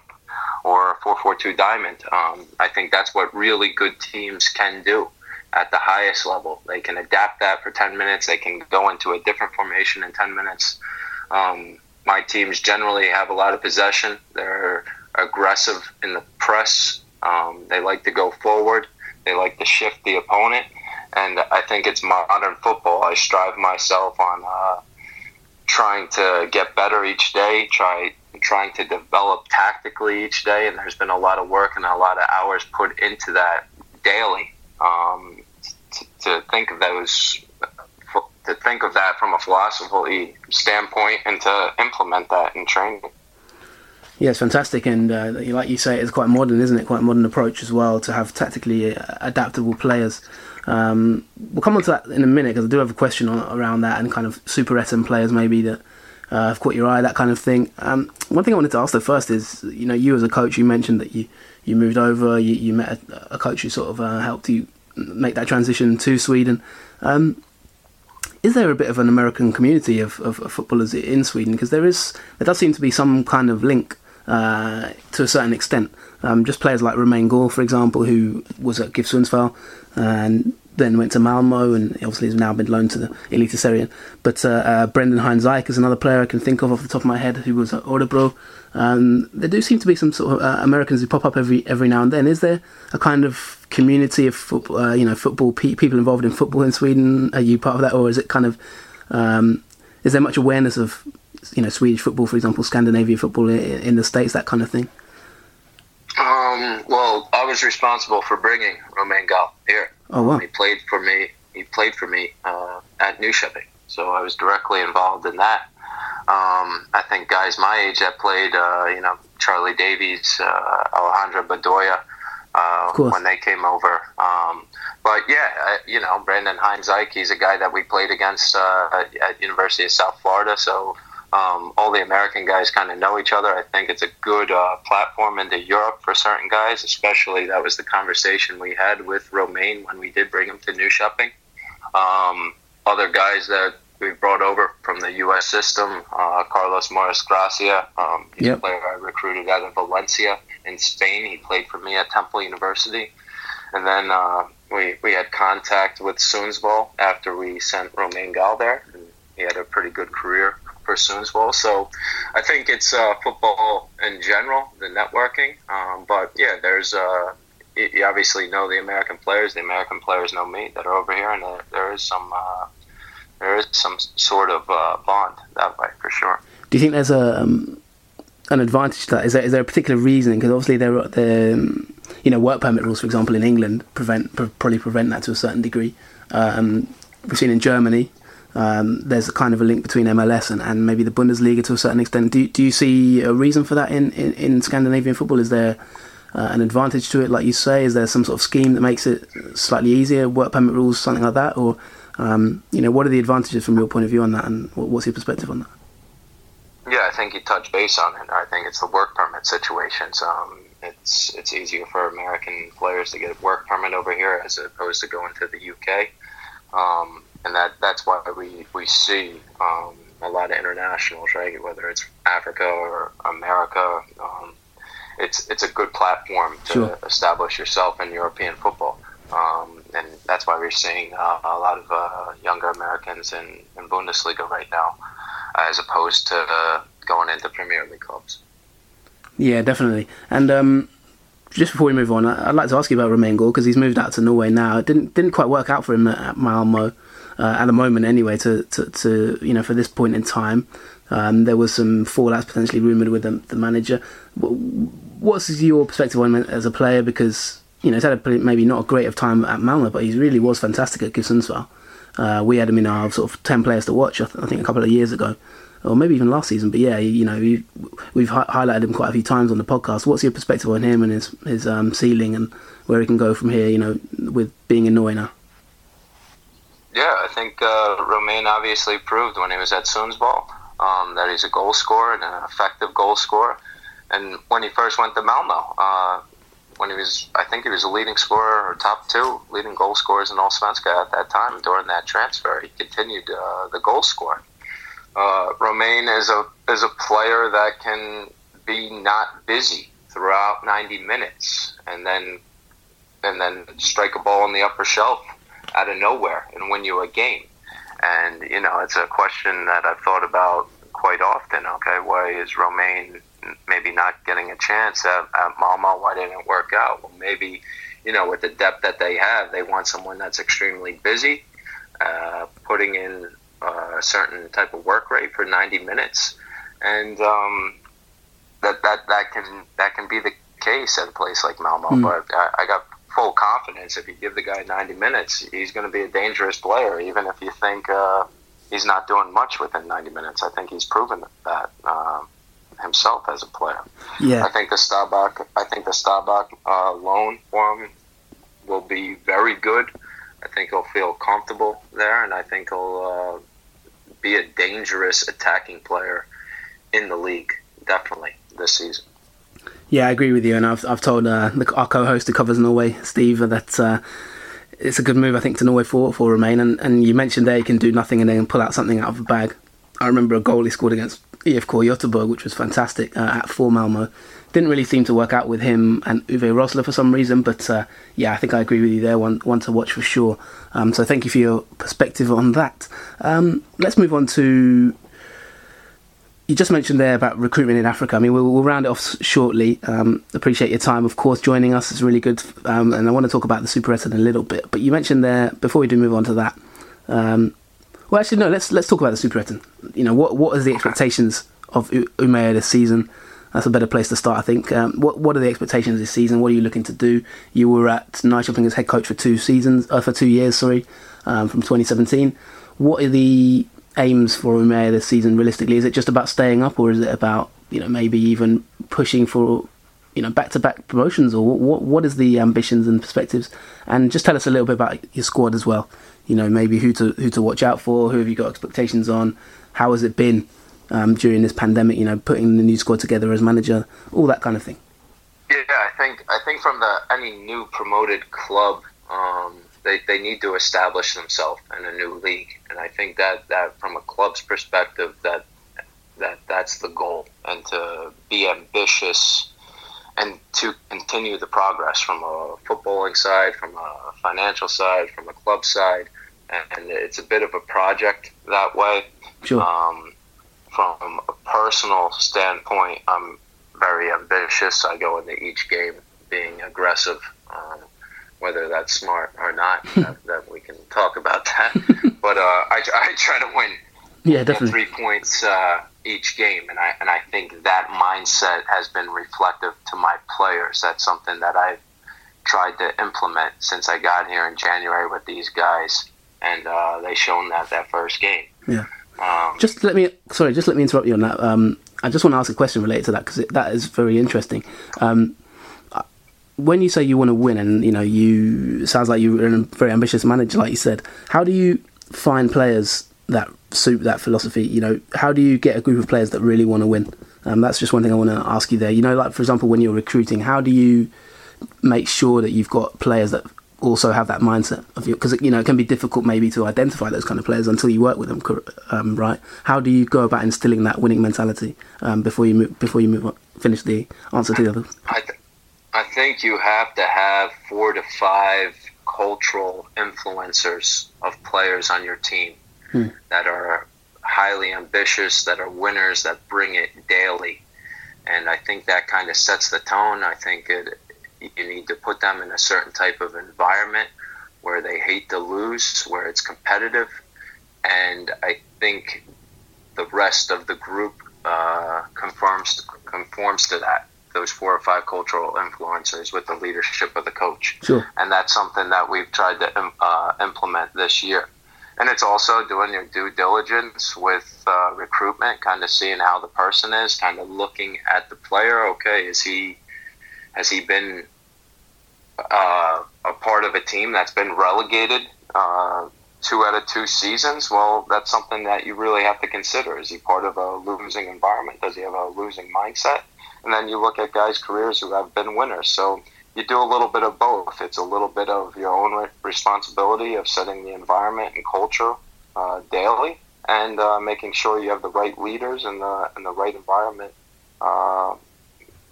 or 442 diamond. Um, I think that's what really good teams can do at the highest level. They can adapt that for 10 minutes. They can go into a different formation in 10 minutes. Um, my teams generally have a lot of possession. They're aggressive in the press. Um, they like to go forward. They like to shift the opponent. And I think it's modern football. I strive myself on uh, trying to get better each day, try trying to develop tactically each day, and there's been a lot of work and a lot of hours put into that daily. Um, to, to think of those, to think of that from a philosophical standpoint, and to implement that in training. Yeah, it's fantastic, and uh, like you say, it's quite modern, isn't it? Quite modern approach as well to have tactically uh, adaptable players. Um, we'll come on to that in a minute because I do have a question on, around that and kind of super SM players maybe that uh, have caught your eye, that kind of thing. Um, one thing I wanted to ask though first is, you know, you as a coach, you mentioned that you, you moved over, you, you met a, a coach who sort of uh, helped you make that transition to Sweden. Um, is there a bit of an American community of, of, of footballers in Sweden? Because there is, there does seem to be some kind of link uh, to a certain extent. Um, just players like Romain Gall, for example, who was at GIF Sundsvall and then went to Malmo and obviously has now been loaned to the Elite Eliteserien. But uh, uh, Brendan Hines is another player I can think of off the top of my head who was at Örebro. Um, there do seem to be some sort of uh, Americans who pop up every every now and then. Is there a kind of community of football, uh, you know, football pe- people involved in football in Sweden? Are you part of that, or is it kind of um, is there much awareness of you know Swedish football, for example, Scandinavian football in, in the states, that kind of thing? Um, well, I was responsible for bringing Romain Gall here. Oh wow! He played for me. He played for me uh, at Nyköping, so I was directly involved in that. Um, I think guys my age that played, uh, you know, Charlie Davies, uh, Alejandro Bedoya, uh, when they came over. Um, but yeah, uh, you know, Brandon Hines he's a guy that we played against uh, at University of South Florida. So um, all the American guys kind of know each other. I think it's a good uh, platform into Europe for certain guys, especially that was the conversation we had with Romain when we did bring him to Nyköping. Um, other guys that we brought over from the U.S. system, uh, Carlos Moros Gracia. Um, he's yep. a player I recruited out of Valencia in Spain. He played for me at Temple University. And then uh, we, we had contact with Sundsvall after we sent Romain Gall there. And he had a pretty good career for well. So I think it's uh, football in general, the networking. Um, but yeah, there's uh, you obviously know the American players. The American players know me that are over here, and there, there is some uh, there is some sort of uh, bond that way for sure. Do you think there's a um, an advantage to that? Is there is there a particular reasoning? Because obviously there are the um, you know work permit rules, for example, in England prevent probably prevent that to a certain degree. Um, we've seen in Germany. Um, there's a kind of a link between MLS and, and maybe the Bundesliga to a certain extent. Do, do you see a reason for that in, in, in Scandinavian football? Is there uh, an advantage to it, like you say? Is there some sort of scheme that makes it slightly easier, work permit rules, something like that? Or, um, you know, what are the advantages from your point of view on that, and what's your perspective on that? Yeah, I think you touched base on it. I think it's the work permit situations. Um, it's it's easier for American players to get a work permit over here as opposed to going to the UK, um, and that that's why we we see um, a lot of internationals, right? Whether it's Africa or America, um, it's it's a good platform to sure. establish yourself in European football. Um, and that's why we're seeing uh, a lot of uh, younger Americans in, in Bundesliga right now, as opposed to uh, going into Premier League clubs. Yeah, definitely. And um, just before we move on, I'd like to ask you about Romain Gall because he's moved out to Norway now. It didn't didn't quite work out for him at Malmo uh, at the moment, anyway. To, to, to you know for this point in time, um, there was some fallouts potentially rumored with the, the manager. What's your perspective on him as a player? Because you know, he's had a maybe not a great of time at Malmo, but he really was fantastic at GIF Uh, we had him in our sort of 10 players to watch, I, th- I, think, a couple of years ago, or maybe even last season. But yeah, you know, we've hi- highlighted him quite a few times on the podcast. What's your perspective on him and his, his um, ceiling and where he can go from here, you know, with being in Norway now? Yeah, I think uh, Romain obviously proved when he was at Sundsvall um, that he's a goal scorer and an effective goal scorer. And when he first went to Malmo, uh, when he was, I think he was a leading scorer or top two leading goal scorers in Allsvenskan at that time. During that transfer, he continued uh, the goal scoring. Uh, Romain is a is a player that can be not busy throughout 90 minutes, and then and then strike a ball on the upper shelf out of nowhere and win you a game. And you know, it's a question that I've thought about quite often. Okay, why is Romain maybe not getting a chance at, at Malmo. Why didn't it work out? Well, maybe, you know, with the depth that they have, they want someone that's extremely busy, uh, putting in a certain type of work rate for 90 minutes. And um, that, that, that, can, that can be the case at a place like Malmo. Mm. But I, I got full confidence if you give the guy 90 minutes, he's going to be a dangerous player, even if you think uh, he's not doing much within 90 minutes. I think he's proven that. Um, himself as a player. Yeah, I think the Stabæk, I think the Stabæk uh, loan for him will be very good, I think he'll feel comfortable there, and I think he'll uh, be a dangerous attacking player in the league, definitely this season. Yeah, I agree with you, and I've I've told uh, our co-host who covers Norway, Steve, that uh, it's a good move I think to Norway for for Romain. And, and you mentioned there he can do nothing and then pull out something out of a bag. I remember a goal he scored against IFK Göteborg, which was fantastic uh, at four Malmo. Didn't really seem to work out with him and Uwe Rosler for some reason, but uh, yeah, I think I agree with you there. One one to watch for sure. Um, so thank you for your perspective on that. Um, let's move on to you just mentioned there about recruitment in Africa. I mean, we'll, we'll round it off shortly. Um, appreciate your time, of course, joining us is really good. Um, and I want to talk about the Super in a little bit. But you mentioned there before we do move on to that. Um, well, actually, no. Let's let's talk about the Super You know, what what are the expectations of U- Umeå this season? That's a better place to start, I think. Um, what what are the expectations this season? What are you looking to do? You were at Nigel as head coach for two seasons, uh, for two years, sorry, um, from 2017. What are the aims for Umeå this season realistically? Is it just about staying up, or is it about you know maybe even pushing for you know back to back promotions, or what what is the ambitions and perspectives? And just tell us a little bit about your squad as well. You know maybe who to who to watch out for, who have you got expectations on, how has it been um, during this pandemic? You know putting the new squad together as manager, all that kind of thing. Yeah, I think I think from the any new promoted club. Um, they, they need to establish themselves in a new league. And I think that, that from a club's perspective, that that that's the goal, and to be ambitious and to continue the progress from a footballing side, from a financial side, from a club side, and it's a bit of a project that way. Sure. Um, from a personal standpoint, I'm very ambitious. I go into each game being aggressive. Um, whether that's smart or not, that, that, we can talk about that. but uh, I, I, try to win. Yeah, definitely. Three points uh, each game, and I and I think that mindset has been reflective to my players. That's something that I've tried to implement since I got here in January with these guys, and uh, they shown that that first game. Yeah. Um, just let me sorry, just let me interrupt you on that. Um, I just want to ask a question related to that because that is very interesting. Um, when you say you want to win, and you know, you sounds like you're a very ambitious manager, like you said. How do you find players that suit that philosophy? You know, how do you get a group of players that really want to win? Um, that's just one thing I want to ask you there. You know, like for example, when you're recruiting, how do you make sure that you've got players that also have that mindset of you? Because you know, it can be difficult maybe to identify those kind of players until you work with them, um, right? How do you go about instilling that winning mentality um, before you move, before you move on, finish the answer to the other? I, think you have to have four to five cultural influencers of players on your team hmm. that are highly ambitious, that are winners, that bring it daily. And I think that kind of sets the tone. I think it, you need to put them in a certain type of environment where they hate to lose, where it's competitive. And I think the rest of the group uh, conforms conforms to that those four or five cultural influencers with the leadership of the coach. Sure. And that's something that we've tried to uh, implement this year. And it's also doing your due diligence with uh, recruitment, kind of seeing how the person is, kind of looking at the player. Okay, is he has he been uh, a part of a team that's been relegated uh, two out of two seasons? Well, that's something that you really have to consider. Is he part of a losing environment? Does he have a losing mindset? And then you look at guys' careers who have been winners. So you do a little bit of both. It's a little bit of your own responsibility of setting the environment and culture uh, daily, and uh, making sure you have the right leaders and the and the right environment uh,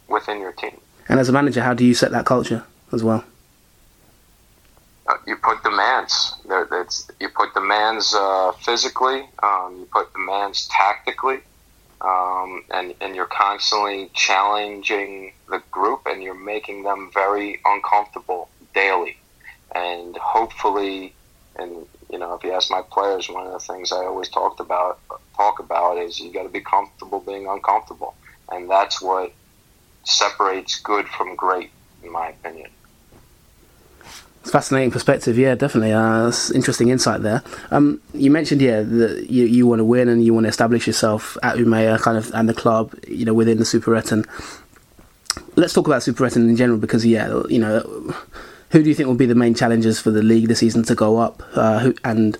within your team. And as a manager, how do you set that culture as well? Uh, you put demands. There, it's, you put demands uh, physically. Um, you put demands tactically um, and and you're constantly challenging the group, and you're making them very uncomfortable daily, and hopefully, and you know, if you ask my players, one of the things I always talked about talk about is you got to be comfortable being uncomfortable, and that's what separates good from great, in my opinion. It's fascinating perspective, yeah, definitely. Uh, interesting insight there. Um, you mentioned, yeah, that you, you want to win and you want to establish yourself at Umeå, kind of, and the club, you know, within the Super Superettan. Let's talk about Super Superettan in general because, yeah, you know, who do you think will be the main challenges for the league this season to go up? Uh, who, and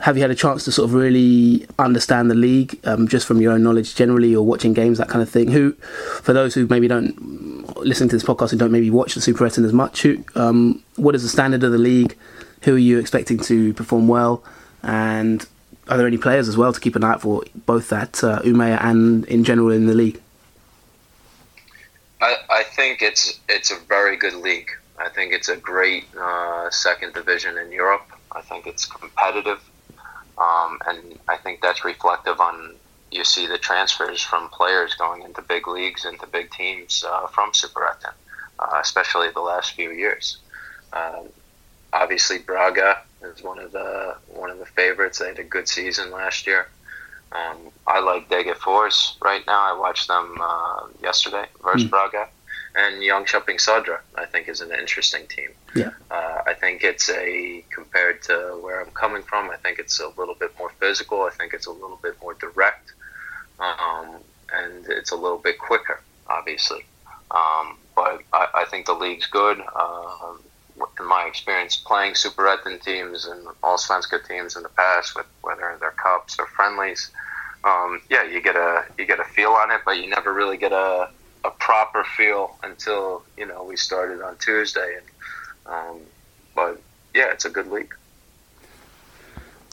have you had a chance to sort of really understand the league um, just from your own knowledge generally or watching games, that kind of thing? Who, for those who maybe don't listen to this podcast and don't maybe watch the Superettan as much, who, um, what is the standard of the league? Who are you expecting to perform well? And are there any players as well to keep an eye out for, both at uh, Umeå and in general in the league? I, I think it's it's a very good league. I think it's a great uh, second division in Europe. I think it's competitive. Um, and I think that's reflective on you see the transfers from players going into big leagues, into big teams uh, from Superettan, uh, especially the last few years. Um, obviously, Brage is one of the one of the favorites. They had a good season last year. Um, I like Degerfors right now. I watched them uh, yesterday versus mm. Brage and Jönköping Södra, I think, is an interesting team. Yeah. Uh, I think it's a compared to where I'm coming from. I think it's a little bit more physical. I think it's a little bit more direct, um, and it's a little bit quicker, obviously. Um, but I, I, think the league's good. Uh, in my experience, playing Superettan teams and Allsvenska teams in the past, with whether they're cups or friendlies, um, yeah, you get a you get a feel on it, but you never really get a a proper feel until you know we started on Tuesday. And um, but yeah, it's a good league.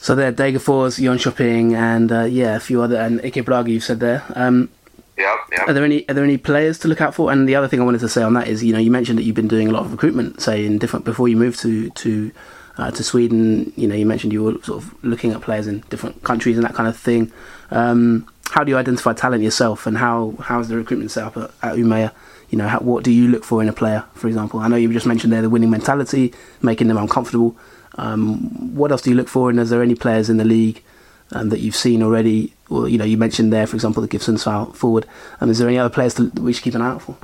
So there, Degerfors, Jönköping, and uh, yeah, a few other, and IK Brage. You've said there. Um, yeah, yeah. Are there any are there any players to look out for? And the other thing I wanted to say on that is, you know, you mentioned that you've been doing a lot of recruitment, say in different before you moved to to uh, to Sweden. You know, you mentioned you were sort of looking at players in different countries and that kind of thing. Um, how do you identify talent yourself, and how how is the recruitment set up at, at Umeå? You know, how, what do you look for in a player, for example? I know you just mentioned there the winning mentality, making them uncomfortable. Um, what else do you look for, and is there any players in the league um, that you've seen already? Or you know, you mentioned there, for example, the Gibson forward. Um, is there any other players that we should keep an eye out for?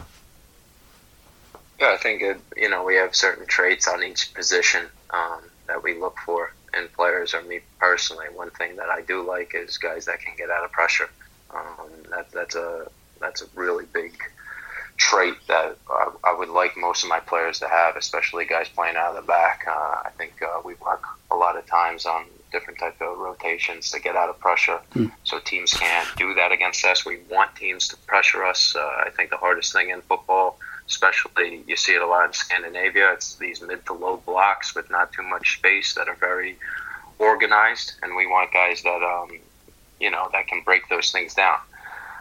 Yeah, I think it, you know we have certain traits on each position um, that we look for in players, or me personally, one thing that I do like is guys that can get out of pressure. Um, that, that's a that's a really big trait that I, I, would like most of my players to have, especially guys playing out of the back. Uh, I think uh, we work a lot of times on different type of rotations to get out of pressure, mm. so teams can't do that against us. We want teams to pressure us. Uh, I think the hardest thing in football especially you see it a lot in Scandinavia. It's these mid to low blocks with not too much space that are very organized, and we want guys that um, you know that can break those things down.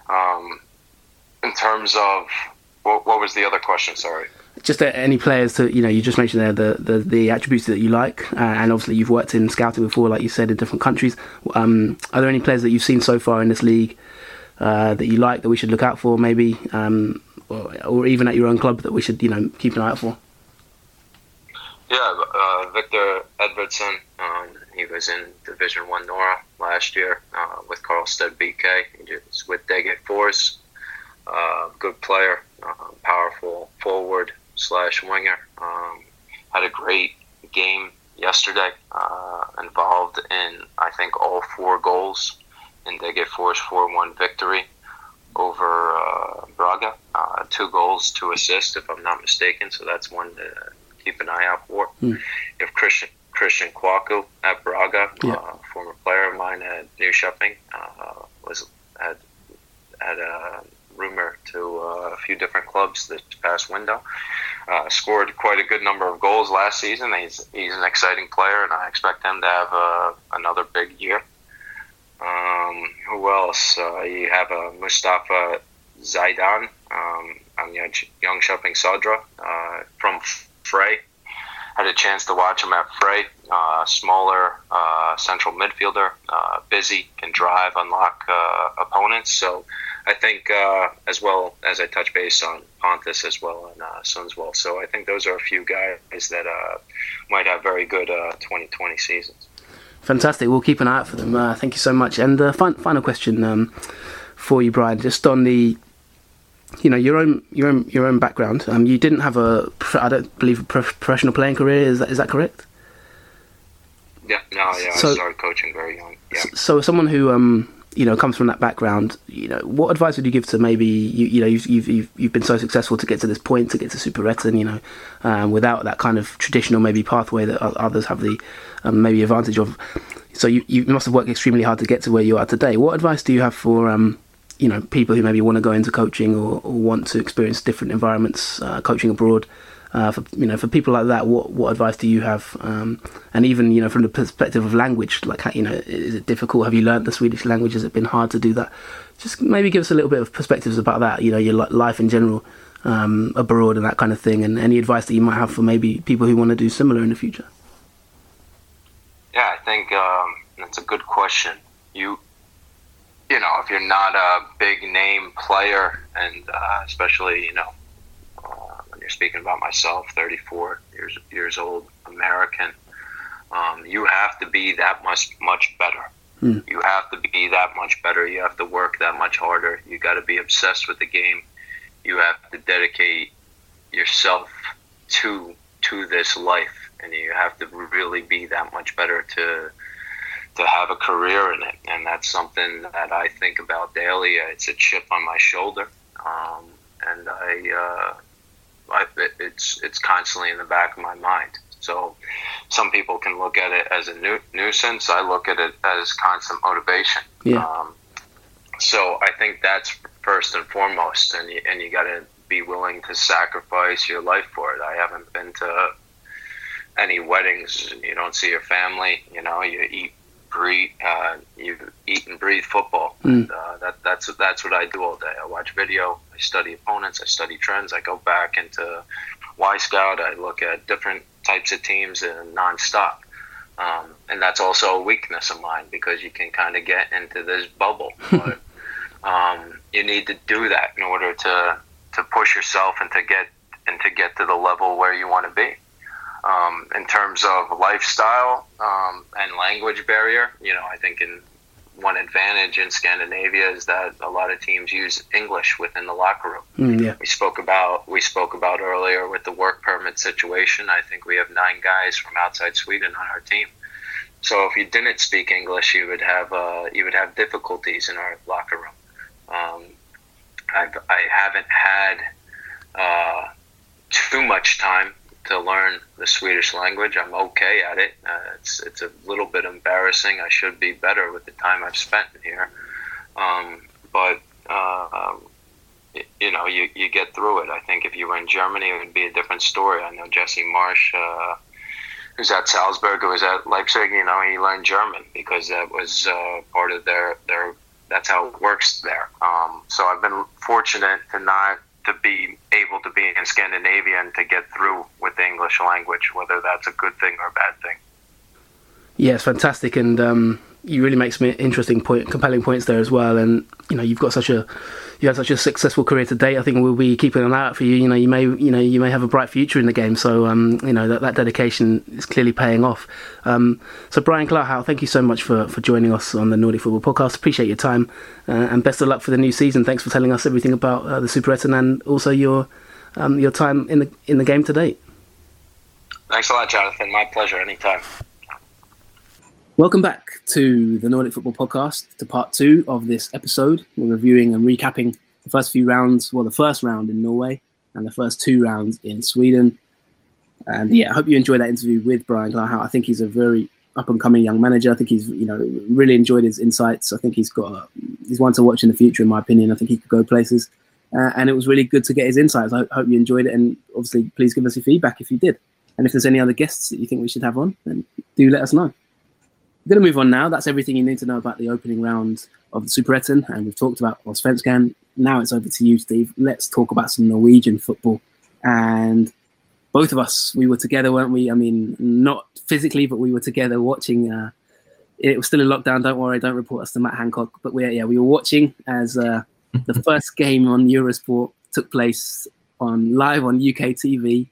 Um, in terms of what, what was the other question? Sorry just any players to you know you just mentioned there the the, the attributes that you like uh, and obviously you've worked in scouting before like you said in different countries um, are there any players that you've seen so far in this league uh, that you like that we should look out for maybe um, or, or even at your own club that we should you know keep an eye out for? Yeah, uh, Victor Edvardsen. Um, he was in Division One Norra last year uh, with Karlstad BK. He's with Degerfors. Uh, good player, uh, powerful forward slash winger. Um, had a great game yesterday. Uh, involved in I think all four goals in Degerfors 4-1 victory over uh, Brage. Uh, two goals, two assists, if I'm not mistaken. So that's one to keep an eye out for. Mm. Have Christian Christian Kwaku at Brage, yeah. uh, former player of mine at Nyköping, uh, was had had a rumor to uh, a few different clubs this past window. Uh, scored quite a good number of goals last season. He's he's an exciting player, and I expect him to have uh, another big year. Um, who else? Uh, you have uh, Mustafa Zeidan um, on Jönköping Södra uh, from Frej. Had a chance to watch him at Frej. Uh, smaller central midfielder, busy, can drive, unlock opponents. So I think, uh, as well as I touch base on Pontus as well and uh, Sundsvall. So I think those are a few guys that might have very good 2020 seasons. Fantastic. We'll keep an eye out for them. Uh, thank you so much. And uh, fin- final question um, for you, Brian, just on the, you know, your own your own your own background. Um, you didn't have a, I don't believe, a professional playing career. Is that is that correct? Yeah. No. Yeah. So, I started coaching very young. Yeah. So, someone who um you know comes from that background, you know, what advice would you give to maybe you, you know you've, you've you've been so successful to get to this point to get to Super Ettan, you know, um, without that kind of traditional maybe pathway that others have the um, maybe advantage of. So you you must have worked extremely hard to get to where you are today. What advice do you have for um, you know people who maybe want to go into coaching or, or want to experience different environments, uh, coaching abroad? Uh, for you know, for people like that, what what advice do you have? Um, and even you know, from the perspective of language, like you know, is it difficult? Have you learned the Swedish language? Has it been hard to do that? Just maybe give us a little bit of perspectives about that. You know, your life in general um, abroad and that kind of thing, and any advice that you might have for maybe people who want to do similar in the future. Yeah, I think um, that's a good question. You, you know, if you're not a big name player, and uh, especially you know you're speaking about myself, 34 years years old, American. Um, you have to be that much much better. Hmm. You have to be that much better. You have to work that much harder. You got to be obsessed with the game. You have to dedicate yourself to to this life, and you have to really be that much better to to have a career in it. And that's something that I think about daily. It's a chip on my shoulder, um, and I uh, I, it's it's constantly in the back of my mind. So some people can look at it as a nu- nuisance. I look at it as constant motivation. Yeah. Um, so I think that's first and foremost, and you, and you got to be willing to sacrifice your life for it. I haven't been to any weddings. You don't see your family. You know, you eat breathe, uh, you eat and breathe football. Mm. And, uh, that, that's that's what I do all day. I watch video, I study opponents, I study trends. I go back into Wyscout. I look at different types of teams and nonstop. Um, and that's also a weakness of mine because you can kind of get into this bubble. But um, you need to do that in order to to push yourself and to get and to get to the level where you want to be um, in terms of lifestyle um, and language barrier. You know, I think in one advantage in Scandinavia is that a lot of teams use English within the locker room. Mm, yeah. We spoke about we spoke about earlier with the work permit situation. I think we have nine guys from outside Sweden on our team. So if you didn't speak English, you would have uh, you would have difficulties in our locker room. Um, I've, I haven't had uh, too much time to learn the Swedish language. I'm okay at it. Uh, it's it's a little bit embarrassing. I should be better with the time I've spent here, um, but uh, you know, you, you get through it. I think if you were in Germany, it would be a different story. I know Jesse Marsch. uh, who's at Salzburg, who was at Leipzig. You know, he learned German because that was uh, part of their their. That's how it works there. Um, so I've been fortunate to not to be able to be in Scandinavia and to get through with the English language, whether that's a good thing or a bad thing. Yeah, it's fantastic, and um, you really make some interesting point, compelling points there as well. And you know, you've got such a you had such a successful career to date. I think we'll be keeping an eye out for you. You know, you may you know you may have a bright future in the game. So um, you know that, that dedication is clearly paying off. Um, so Brian Clarhaut, thank you so much for, for joining us on the Nordic Football Podcast. Appreciate your time uh, and best of luck for the new season. Thanks for telling us everything about uh, the Superettan and also your um, your time in the in the game to date. Thanks a lot, Jonathan. My pleasure. Anytime. Welcome back to the Nordic Football Podcast, to part two of this episode. We're reviewing and recapping the first few rounds, well, the first round in Norway and the first two rounds in Sweden. And yeah, I hope you enjoyed that interview with Brian Clarhaut. I think he's a very up and coming young manager. I think he's, you know, really enjoyed his insights. I think he's got, a, he's one to watch in the future, in my opinion. I think he could go places. Uh, and it was really good to get his insights. I hope you enjoyed it. And obviously, please give us your feedback if you did. And if there's any other guests that you think we should have on, then do let us know. We're going to move on now. That's everything you need to know about the opening round of the Superettan, and we've talked about Allsvenskan. Now it's over to you, Steve. Let's talk about some Norwegian football. And both of us, we were together, weren't we? I mean, not physically, but we were together watching. Uh, it was still in lockdown. Don't worry, don't report us to Matt Hancock. But we, yeah, we were watching as uh, the first game on Eurosport took place on live on UK TV.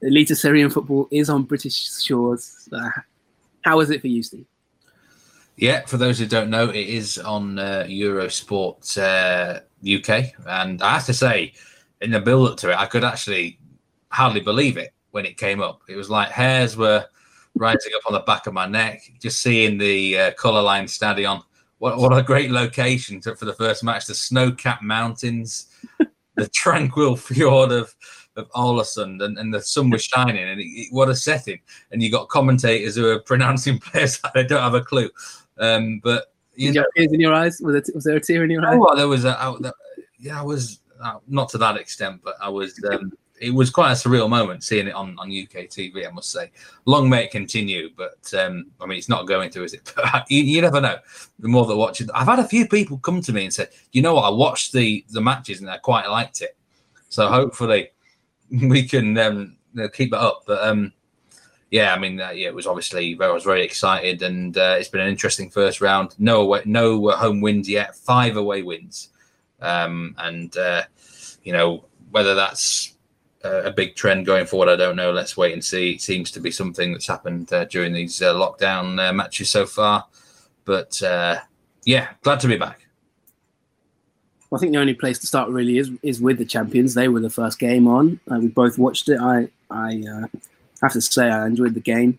Eliteserien football is on British shores. Uh, how was it for you, Steve? Yeah, for those who don't know, it is on uh, Eurosport uh, UK, and I have to say, in the build-up to it, I could actually hardly believe it when it came up. It was like hairs were rising up on the back of my neck, just seeing the uh, Color Line Stadion, what what a great location to, for the first match. The snow-capped mountains, the tranquil fjord of of Ålesund, and, and the sun was shining, and it, it, what a setting! And you got commentators who are pronouncing players like they don't have a clue. Um, but you Did know, you tears in your eyes? Was, it, was there a tear in your eyes? Oh, there was a. I, yeah, I was uh, not to that extent, but I was. Um, it was quite a surreal moment seeing it on, on UK TV. I must say, long may it continue. But um, I mean, it's not going to, is it? You, you, never know. The more that watch it, I've had a few people come to me and said, "You know what? I watched the the matches and I quite liked it." So hopefully, we can um, keep it up. But um, yeah, I mean, uh, yeah, it was obviously I was very excited, and uh, it's been an interesting first round. No no home wins yet. Five away wins, um, and uh, you know whether that's a big trend going forward. I don't know. Let's wait and see. It seems to be something that's happened uh, during these uh, lockdown uh, matches so far. But uh, yeah, glad to be back. I think the only place to start really is is with the champions. They were the first game on. Uh, we both watched it. I I uh, have to say I enjoyed the game,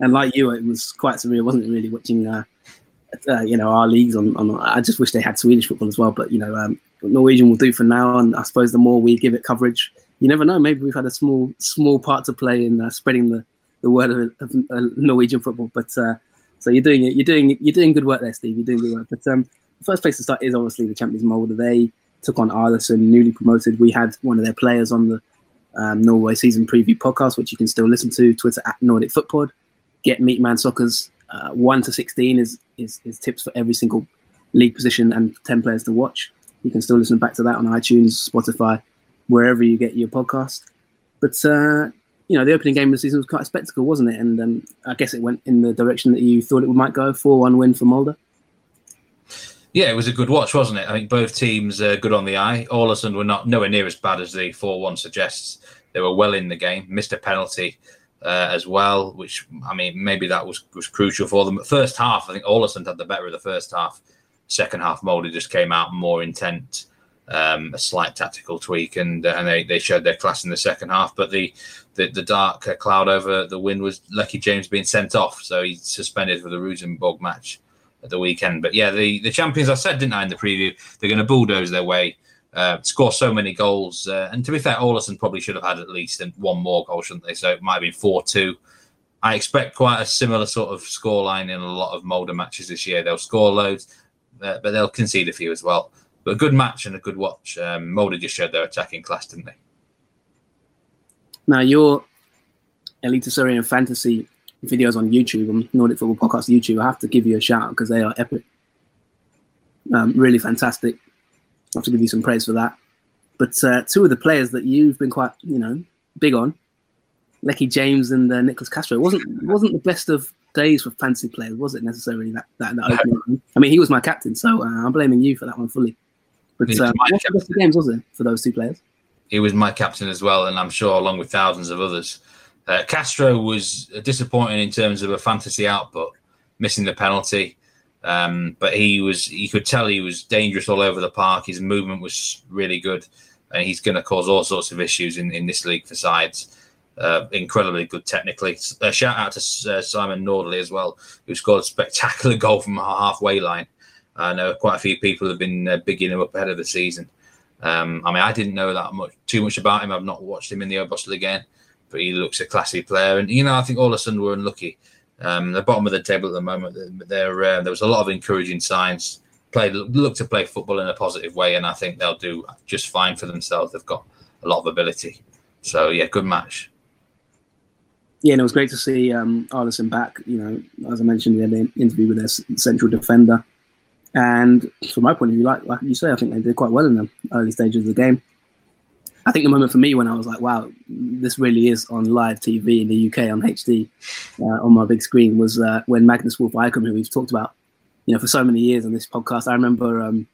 and like you, it was quite surreal, wasn't? Really watching. you know our leagues on, on. I just wish they had Swedish football as well, but you know um, Norwegian will do for now, and I suppose the more we give it coverage, you never know. Maybe we've had a small small part to play in uh, spreading the, the word of, of uh, Norwegian football. But uh, so you're doing it. You're doing you're doing good work there, Steve. You're doing good work. But um, the first place to start is obviously the Champions Molde. They took on Ålesund, newly promoted. We had one of their players on the um, Norway season preview podcast, which you can still listen to. Twitter at Nordic Footpod. Get Meatman Soccer's uh, one to sixteen is, is is tips for every single league position and ten players to watch. You can still listen back to that on iTunes, Spotify, wherever you get your podcast. But uh, you know, the opening game of the season was quite a spectacle, wasn't it? And um, I guess it went in the direction that you thought it might go. Four-one win for Molde. Yeah, it was a good watch, wasn't it? I think both teams uh, good on the eye. Ålesund were not nowhere near as bad as the four-one suggests. They were well in the game, missed a penalty uh, as well, which I mean maybe that was was crucial for them. But first half, I think Ålesund had the better of the first half. Second half, Molde just came out more intent um, a slight tactical tweak, and uh, and they, they showed their class in the second half. But the the, the dark cloud over the win was Leke James being sent off, so he's suspended for the Rosenborg match at the weekend. But yeah, the the champions I said didn't I in the preview they're going to bulldoze their way. Uh, score so many goals, uh, and to be fair, Ålesund probably should have had at least one more goal, shouldn't they? So it might have been four-two. I expect quite a similar sort of scoreline in a lot of Molde matches this year. They'll score loads, uh, but they'll concede a few as well. But a good match and a good watch. Um, Molde just showed their attacking class, didn't they? Now, your Eliteserien fantasy videos on YouTube, on Nordic Football Podcast YouTube, I have to give you a shout out because they are epic. Um, really fantastic. I have to give you some praise for that. But uh, two of the players that you've been quite, you know, big on, Leke James and uh, Niklas Castro, wasn't wasn't the best of days for fantasy players, was it necessarily that that, that opening? I mean, he was my captain, so uh, I'm blaming you for that one fully. But um, what's the best games was it for those two players? He was my captain as well, and I'm sure along with thousands of others. Uh, Castro was disappointing in terms of a fantasy output, missing the penalty. Um, but he was, you could tell he was dangerous all over the park. His movement was really good, and he's going to cause all sorts of issues in, in this league for sides. Uh, incredibly good technically. Uh, shout out to uh, Simen Nordli as well, who scored a spectacular goal from a halfway line. I know quite a few people have been uh, bigging him up ahead of the season. Um, I mean, I didn't know that much, too much about him. I've not watched him in the OBOS-ligaen, but he looks a classy player. And you know, I think all of a sudden we're unlucky. Um, the bottom of the table at the moment, there uh, there was a lot of encouraging signs. Played look to play football in a positive way, and I think they'll do just fine for themselves. They've got a lot of ability. So yeah, good match. Yeah, and it was great to see um, Ålesund back. You know, as I mentioned, had an interview with their central defender. And from my point of view, like like you say, I think they did quite well in the early stages of the game. I think the moment for me when I was like, wow, this really is on live TV in the UK on HD uh, on my big screen was uh, when Magnus Wolf Eikrem, who we've talked about, you know, for so many years on this podcast. I remember um,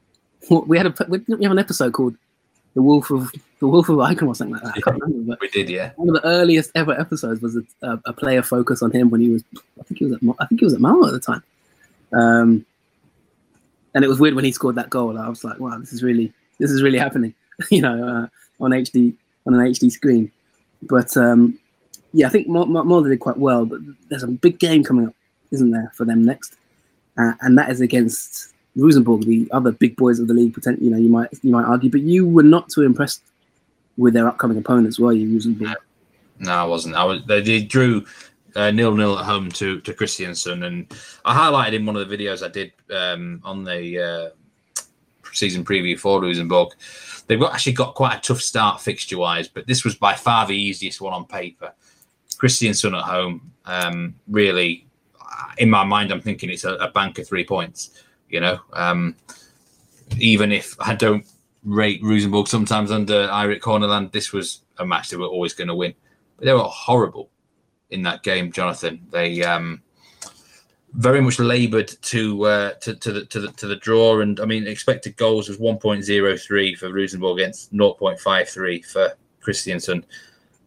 we had a we have an episode called the Wolf of the Wolf of Eikrem or something like that. I can't remember. But we did, yeah. One of the earliest ever episodes was a, a, a player focus on him when he was, I think he was at, I think he was at Malmo at the time. Um, and it was weird when he scored that goal. I was like, wow, this is really this is really happening, you know, uh, on HD on an HD screen. But um, yeah, I think Molde did quite well. But there's a big game coming up, isn't there, for them next? uh, and that is against Rosenborg, the other big boys of the league. Potentially, you know, you might you might argue, but you were not too impressed with their upcoming opponents, were you, Rosenborg? No, I wasn't. I was. They, they drew uh, nil nil at home to to Kristiansund, and I highlighted in one of the videos I did um, on the uh, season preview for Rosenborg. They've got, actually got quite a tough start fixture wise, but this was by far the easiest one on paper. Kristiansund at home, um, really, in my mind, I'm thinking it's a, a bank of three points. You know, um, even if I don't rate Rosenborg sometimes under Eirik Horneland, this was a match they were always going to win. But they were horrible in that game, Jonathan. They um, very much laboured to, uh, to to the to the to the draw, and I mean expected goals was 1.03 for Rosenborg against 0.53 for Kristiansund,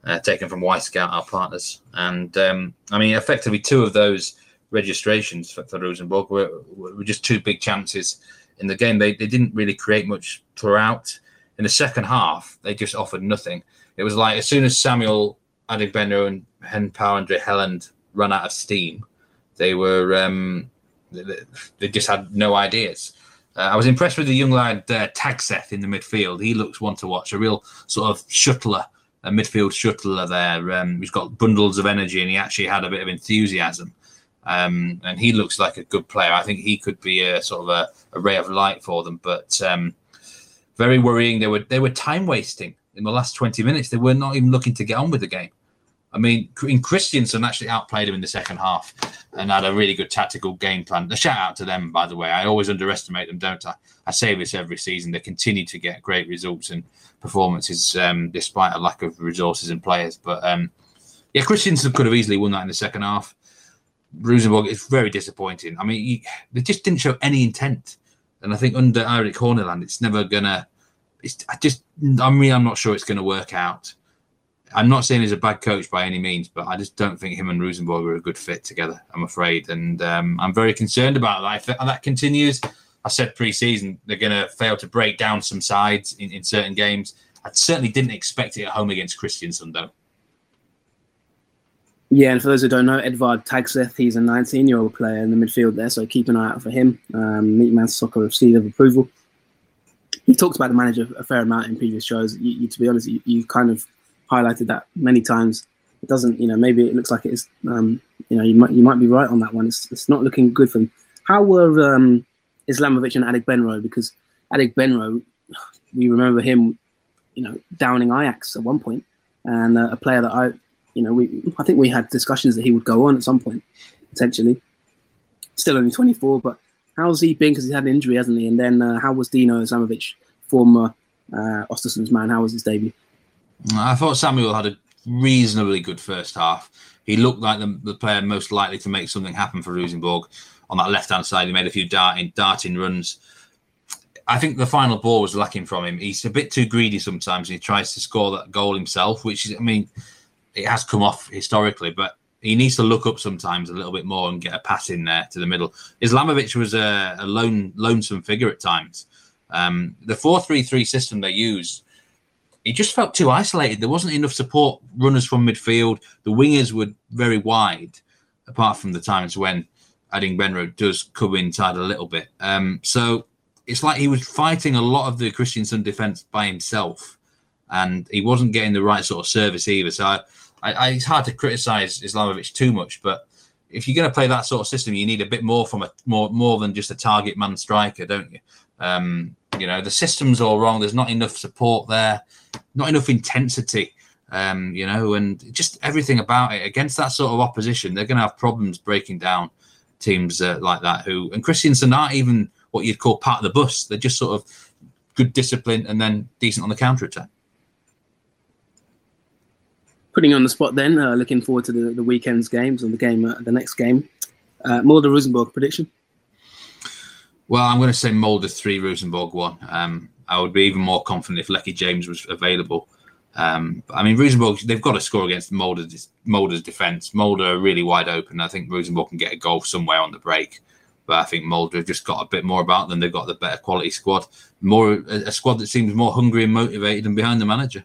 uh, taken from Wyscout, our partners. And um, I mean, effectively, two of those registrations for, for Rosenborg were, were just two big chances in the game. They, they didn't really create much throughout. In the second half, they just offered nothing. It was like as soon as Samuel Adegbenro and Hen Andre Helland run out of steam, they were um, they, they just had no ideas. Uh, I was impressed with the young lad uh, Tagseth in the midfield. He looks one to watch, a real sort of shuttler, a midfield shuttler there. Um, he's got bundles of energy and he actually had a bit of enthusiasm. Um, and he looks like a good player. I think he could be a sort of a, a ray of light for them. But um, very worrying. They were they were time wasting in the last twenty minutes. They were not even looking to get on with the game. I mean, in Kristiansund actually outplayed him in the second half and had a really good tactical game plan. A shout out to them, by the way. I always underestimate them, don't I? I say this every season. They continue to get great results and performances um, despite a lack of resources and players. But um, yeah, Kristiansund could have easily won that in the second half. Rosenborg is very disappointing. I mean, he, they just didn't show any intent, and I think under Eirik Horneland, it's never gonna. It's I just I mean I'm not sure it's gonna work out. I'm not saying he's a bad coach by any means, but I just don't think him and Rosenborg are a good fit together. I'm afraid, and um, I'm very concerned about that. If that continues, I said pre-season they're going to fail to break down some sides in, in certain games. I certainly didn't expect it at home against Kristiansund, though. Yeah, and for those who don't know, Edvard Tagseth, he's a 19 year old player in the midfield there, so keep an eye out for him. Um, Meatman Soccer of seal of approval. He talks about the manager a fair amount in previous shows. You, you, to be honest, you, you, kind of highlighted that many times. It doesn't, you know, maybe it looks like it is, um, you know, you might you might be right on that one. It's, it's not looking good for them. How were um, Islamovic and Adegbenro? Because Adegbenro, we remember him, you know, downing Ajax at one point, and uh, a player that I you know, we I think we had discussions that he would go on at some point potentially. Still only 24, but how's he been? Because he had an injury, hasn't he? And then uh, how was Dino Islamovic, former uh, Ostersund's man? How was his debut? I thought Samuel had a reasonably good first half. He looked like the, the player most likely to make something happen for Rosenborg on that left hand side. He made a few darting, darting runs. I think the final ball was lacking from him. He's a bit too greedy sometimes. He tries to score that goal himself, which is, I mean, it has come off historically, but he needs to look up sometimes a little bit more and get a pass in there to the middle. Islamovic was a, a lone, lonesome figure at times. Um, the four-three-three system they use, it just felt too isolated. There wasn't enough support runners from midfield. The wingers were very wide, apart from the times when Adegbenro does come inside a little bit. Um, so it's like he was fighting a lot of the Kristiansund defence by himself, and he wasn't getting the right sort of service either. So I, I, I, it's hard to criticize Islamovic too much, but if you're going to play that sort of system, you need a bit more from a more more than just a target man striker, don't you? Um, you know, the system's all wrong. There's not enough support there, not enough intensity. Um, you know, and just everything about it against that sort of opposition, they're going to have problems breaking down teams uh, like that. Who and Kristiansund aren't even what you'd call part of the bus. They're just sort of good discipline and then decent on the counter attack putting you on the spot then, uh, looking forward to the, the weekend's games and the game, uh, the next game. Uh, Molde Rosenborg prediction? Well, I'm going to say Molde 3, Rosenborg 1. Um, I would be even more confident if Leke James was available. Um, I mean, Rosenborg, they've got to score against Molde's, Molde's defence. Molde are really wide open. I think Rosenborg can get a goal somewhere on the break. But I think Molde have just got a bit more about them. They've got the better quality squad, more a, squad that seems more hungry and motivated and behind the manager.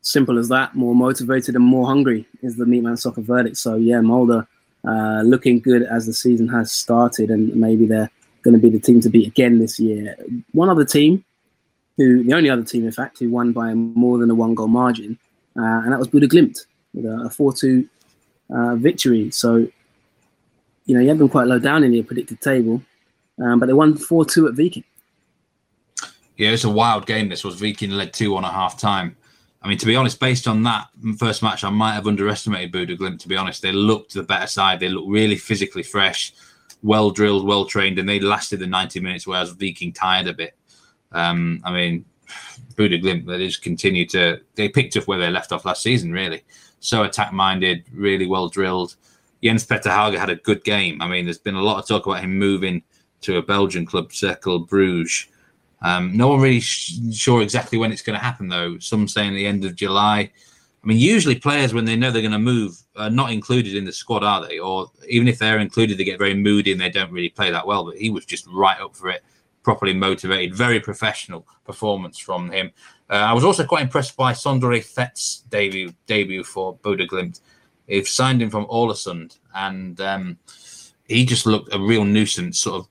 Simple as that. More motivated and more hungry is the Meatman Soccer verdict. So yeah, Molde uh, looking good as the season has started, and maybe they're going to be the team to beat again this year. One other team, who the only other team, in fact, who won by more than a one goal margin, uh, and that was Bodø/Glimt with a 4 2 uh, victory. So, you know, you have them quite low down in your predicted table, um, but they won 4 2 at Viking. Yeah, it's a wild game. This was Viking led 2 on a half time. I mean, to be honest, based on that first match, I might have underestimated Bodø/Glimt. To be honest, they looked the better side. They looked really physically fresh, well drilled, well trained, and they lasted the 90 minutes. Whereas Viking tired a bit. Um, I mean, Bodø/Glimt they just continue to they picked up where they left off last season. Really, so attack minded, really well drilled. Jens Petter Hauge had a good game. I mean, there's been a lot of talk about him moving to a Belgian club, Cercle Bruges. Um, no one really sh- sure exactly when it's going to happen, though. Some saying the end of July. I mean, usually players, when they know they're going to move, are not included in the squad, are they? Or even if they're included, they get very moody and they don't really play that well. But he was just right up for it, properly motivated, very professional performance from him. Uh, I was also quite impressed by Sondre Fet's debut debut for Bodø/Glimt. They've signed him from Ålesund, and um, he just looked a real nuisance, sort of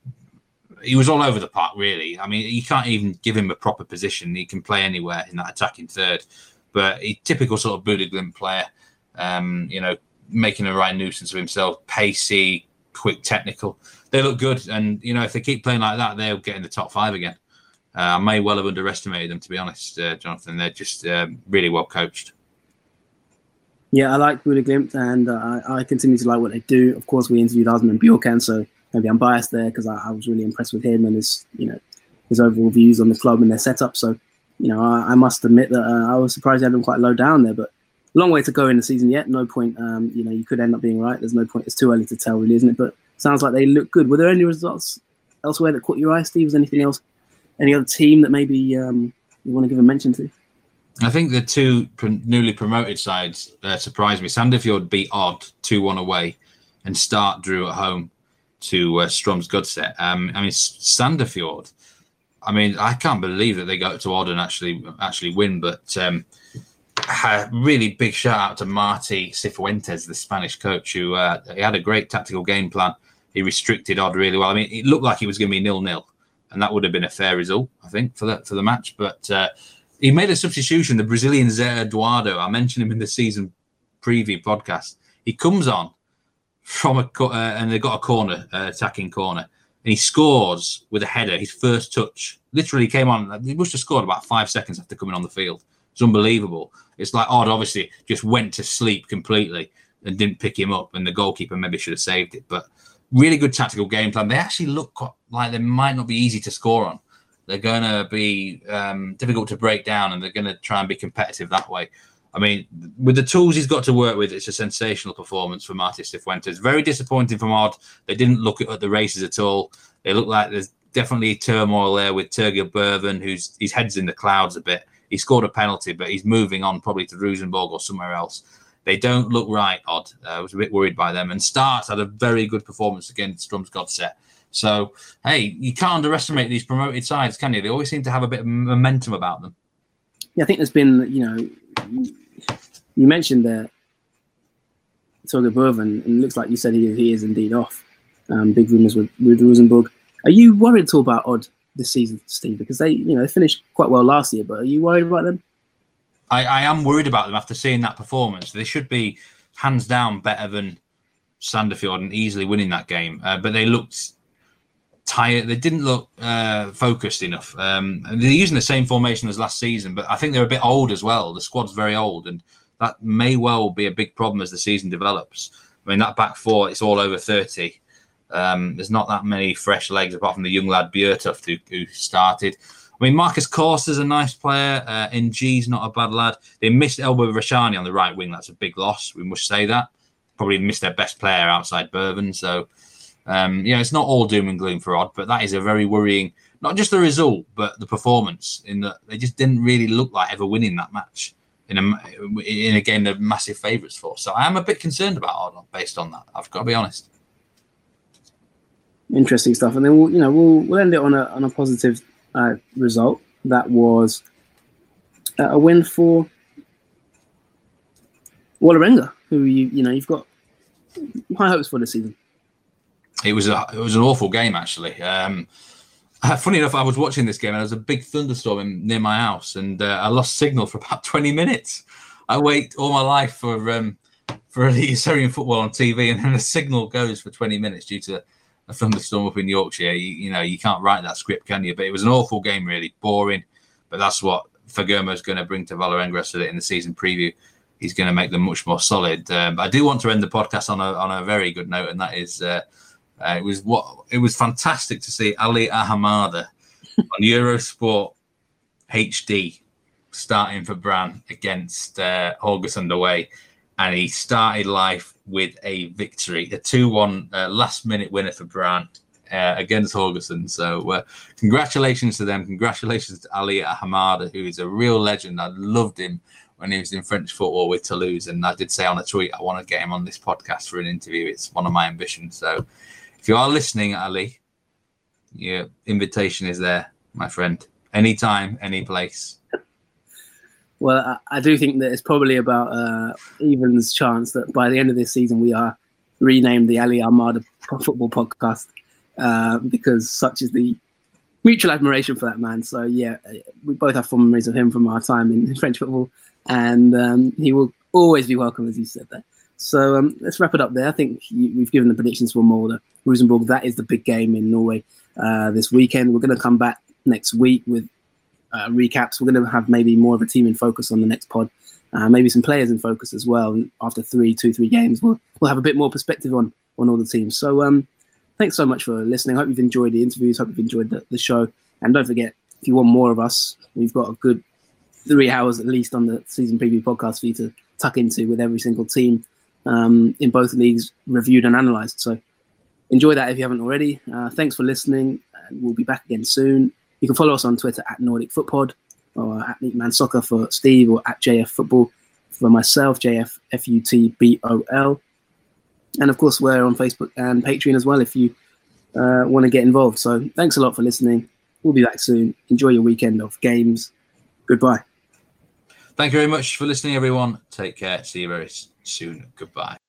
he was all over the park, really. I mean, you can't even give him a proper position. He can play anywhere in that attacking third. But he typical sort of Bodø/Glimt player, um, you know, making a right nuisance of himself, pacey, quick, technical. They look good, and you know, if they keep playing like that, they'll get in the top five again. Uh, I may well have underestimated them, to be honest, uh, Jonathan. They're just um, really well coached. Yeah, I like Bodø/Glimt, and uh, I, I continue to like what they do. Of course, we interviewed Aasmund Bjørkan, so maybe I'm biased there because I, I, was really impressed with him and his, you know, his overall views on the club and their setup. So, you know, I, I must admit that uh, I was surprised they had them quite low down there, but long way to go in the season yet. No point, um, you know, you could end up being right. There's no point. It's too early to tell, really, isn't it? But sounds like they look good. Were there any results elsewhere that caught your eye, Steve? Was anything else? Any other team that maybe um, you want to give a mention to? I think the two newly promoted sides uh, surprised me. Sandefjord beat Odd 2 1 away and Start drew at home to uh, Strømsgodset. Um, I mean, Sandefjord. I mean, I can't believe that they got to Odd and actually actually win. But um, a really big shout out to Marti Cifuentes, the Spanish coach, who uh, he had a great tactical game plan. He restricted Odd really well. I mean, it looked like he was going to be nil nil, and that would have been a fair result, I think, for the for the match. But uh, he made a substitution. The Brazilian Zé Eduardo, I mentioned him in the season preview podcast. He comes on from a uh, and they got a corner, uh, attacking corner, and he scores with a header. His first touch literally came on. He must have scored about five seconds after coming on the field. It's unbelievable. It's like Odd obviously just went to sleep completely and didn't pick him up, and the goalkeeper maybe should have saved it. But really good tactical game plan. They actually look like they might not be easy to score on. They're going to be um, difficult to break down, and they're going to try and be competitive that way. I mean, with the tools he's got to work with, it's a sensational performance for Marti Cifuentes. Very disappointing from Odd. They didn't look at the races at all. They look like there's definitely turmoil there with Torgeir Børven, who's his head's in the clouds a bit. He scored a penalty, but he's moving on probably to Rosenborg or somewhere else. They don't look right, Odd. Uh, I was a bit worried by them. And Start had a very good performance against Strums Strømsgodset. So, hey, you can't underestimate these promoted sides, can you? They always seem to have a bit of momentum about them. Yeah, I think there's been, you know, you mentioned that Torgeir Børven, and it looks like you said he, he is indeed off. Um, big rumours with, with Rosenborg. Are you worried at all about Odd this season, Steve? Because they, you know, they finished quite well last year, but are you worried about them? I, I am worried about them after seeing that performance. They should be hands down better than Sandefjord and easily winning that game, uh, but they looked tired. They didn't look uh, focused enough. Um, they're using the same formation as last season, but I think they're a bit old as well. The squad's very old, and that may well be a big problem as the season develops. I mean, that back four, it's all over 30. Um, there's not that many fresh legs apart from the young lad Bjørtuft who, who started. I mean, Marcus is a nice player. Uh, NG's not a bad lad. They missed Elba Rashani on the right wing. That's a big loss. We must say that. Probably missed their best player outside Børven. So um, yeah, it's not all doom and gloom for Odd, but that is a very worrying, not just the result, but the performance. In that they just didn't really look like ever winning that match in a in a game they're massive favourites for. So I am a bit concerned about Odd based on that. I've got to be honest. Interesting stuff, and then we'll you know we'll we'll end it on a on a positive uh, result. That was a win for Vålerenga, who you you know you've got high hopes for the season. It was a it was an awful game actually. Um, funny enough, I was watching this game and there was a big thunderstorm in, near my house, and uh, I lost signal for about twenty minutes. I wait all my life for um, for Eliteserien football on TV, and then the signal goes for twenty minutes due to a thunderstorm up in Yorkshire. You, you know, you can't write that script, can you? But it was an awful game, really boring. But that's what Fagermo is going to bring to Vålerenga with it in the season preview. He's going to make them much more solid. Um, but I do want to end the podcast on a on a very good note, and that is uh, uh, it was what it was fantastic to see Ali Ahamada on Eurosport HD starting for Brann against uh, Haugesund away, and he started life with a victory, a two-one uh, last-minute winner for Brann uh, against Haugesund. So uh, congratulations to them. Congratulations to Ali Ahamada, who is a real legend. I loved him when he was in French football with Toulouse, and I did say on a tweet I want to get him on this podcast for an interview. It's one of my ambitions. So if you are listening, Ali, your invitation is there, my friend. Anytime, any place. Well, I, I do think that it's probably about uh, Even's chance that by the end of this season we are renamed the Ali Ahamada Football Podcast uh, because such is the mutual admiration for that man. So yeah, we both have fond memories of him from our time in French football, and um, he will always be welcome, as you said there. So um, let's wrap it up there. I think we've given the predictions for Molde, Rosenborg. That is the big game in Norway uh, this weekend. We're going to come back next week with uh, recaps. We're going to have maybe more of a team in focus on the next pod, uh, maybe some players in focus as well. After three, two, three games, we'll we'll have a bit more perspective on on all the teams. So um, thanks so much for listening. Hope you've enjoyed the interviews. Hope you've enjoyed the, the show. And don't forget, if you want more of us, we've got a good three hours at least on the season preview podcast for you to tuck into with every single team um, in both leagues reviewed and analysed. So enjoy that if you haven't already. Uh, thanks for listening. We'll be back again soon. You can follow us on Twitter at Nordic Footpod or at Neatman Soccer for Steve or at JF Futbol for myself, JF F U T B O L. And of course, we're on Facebook and Patreon as well if you uh, want to get involved. So thanks a lot for listening. We'll be back soon. Enjoy your weekend of games. Goodbye. Thank you very much for listening, everyone. Take care. See you very soon. Goodbye.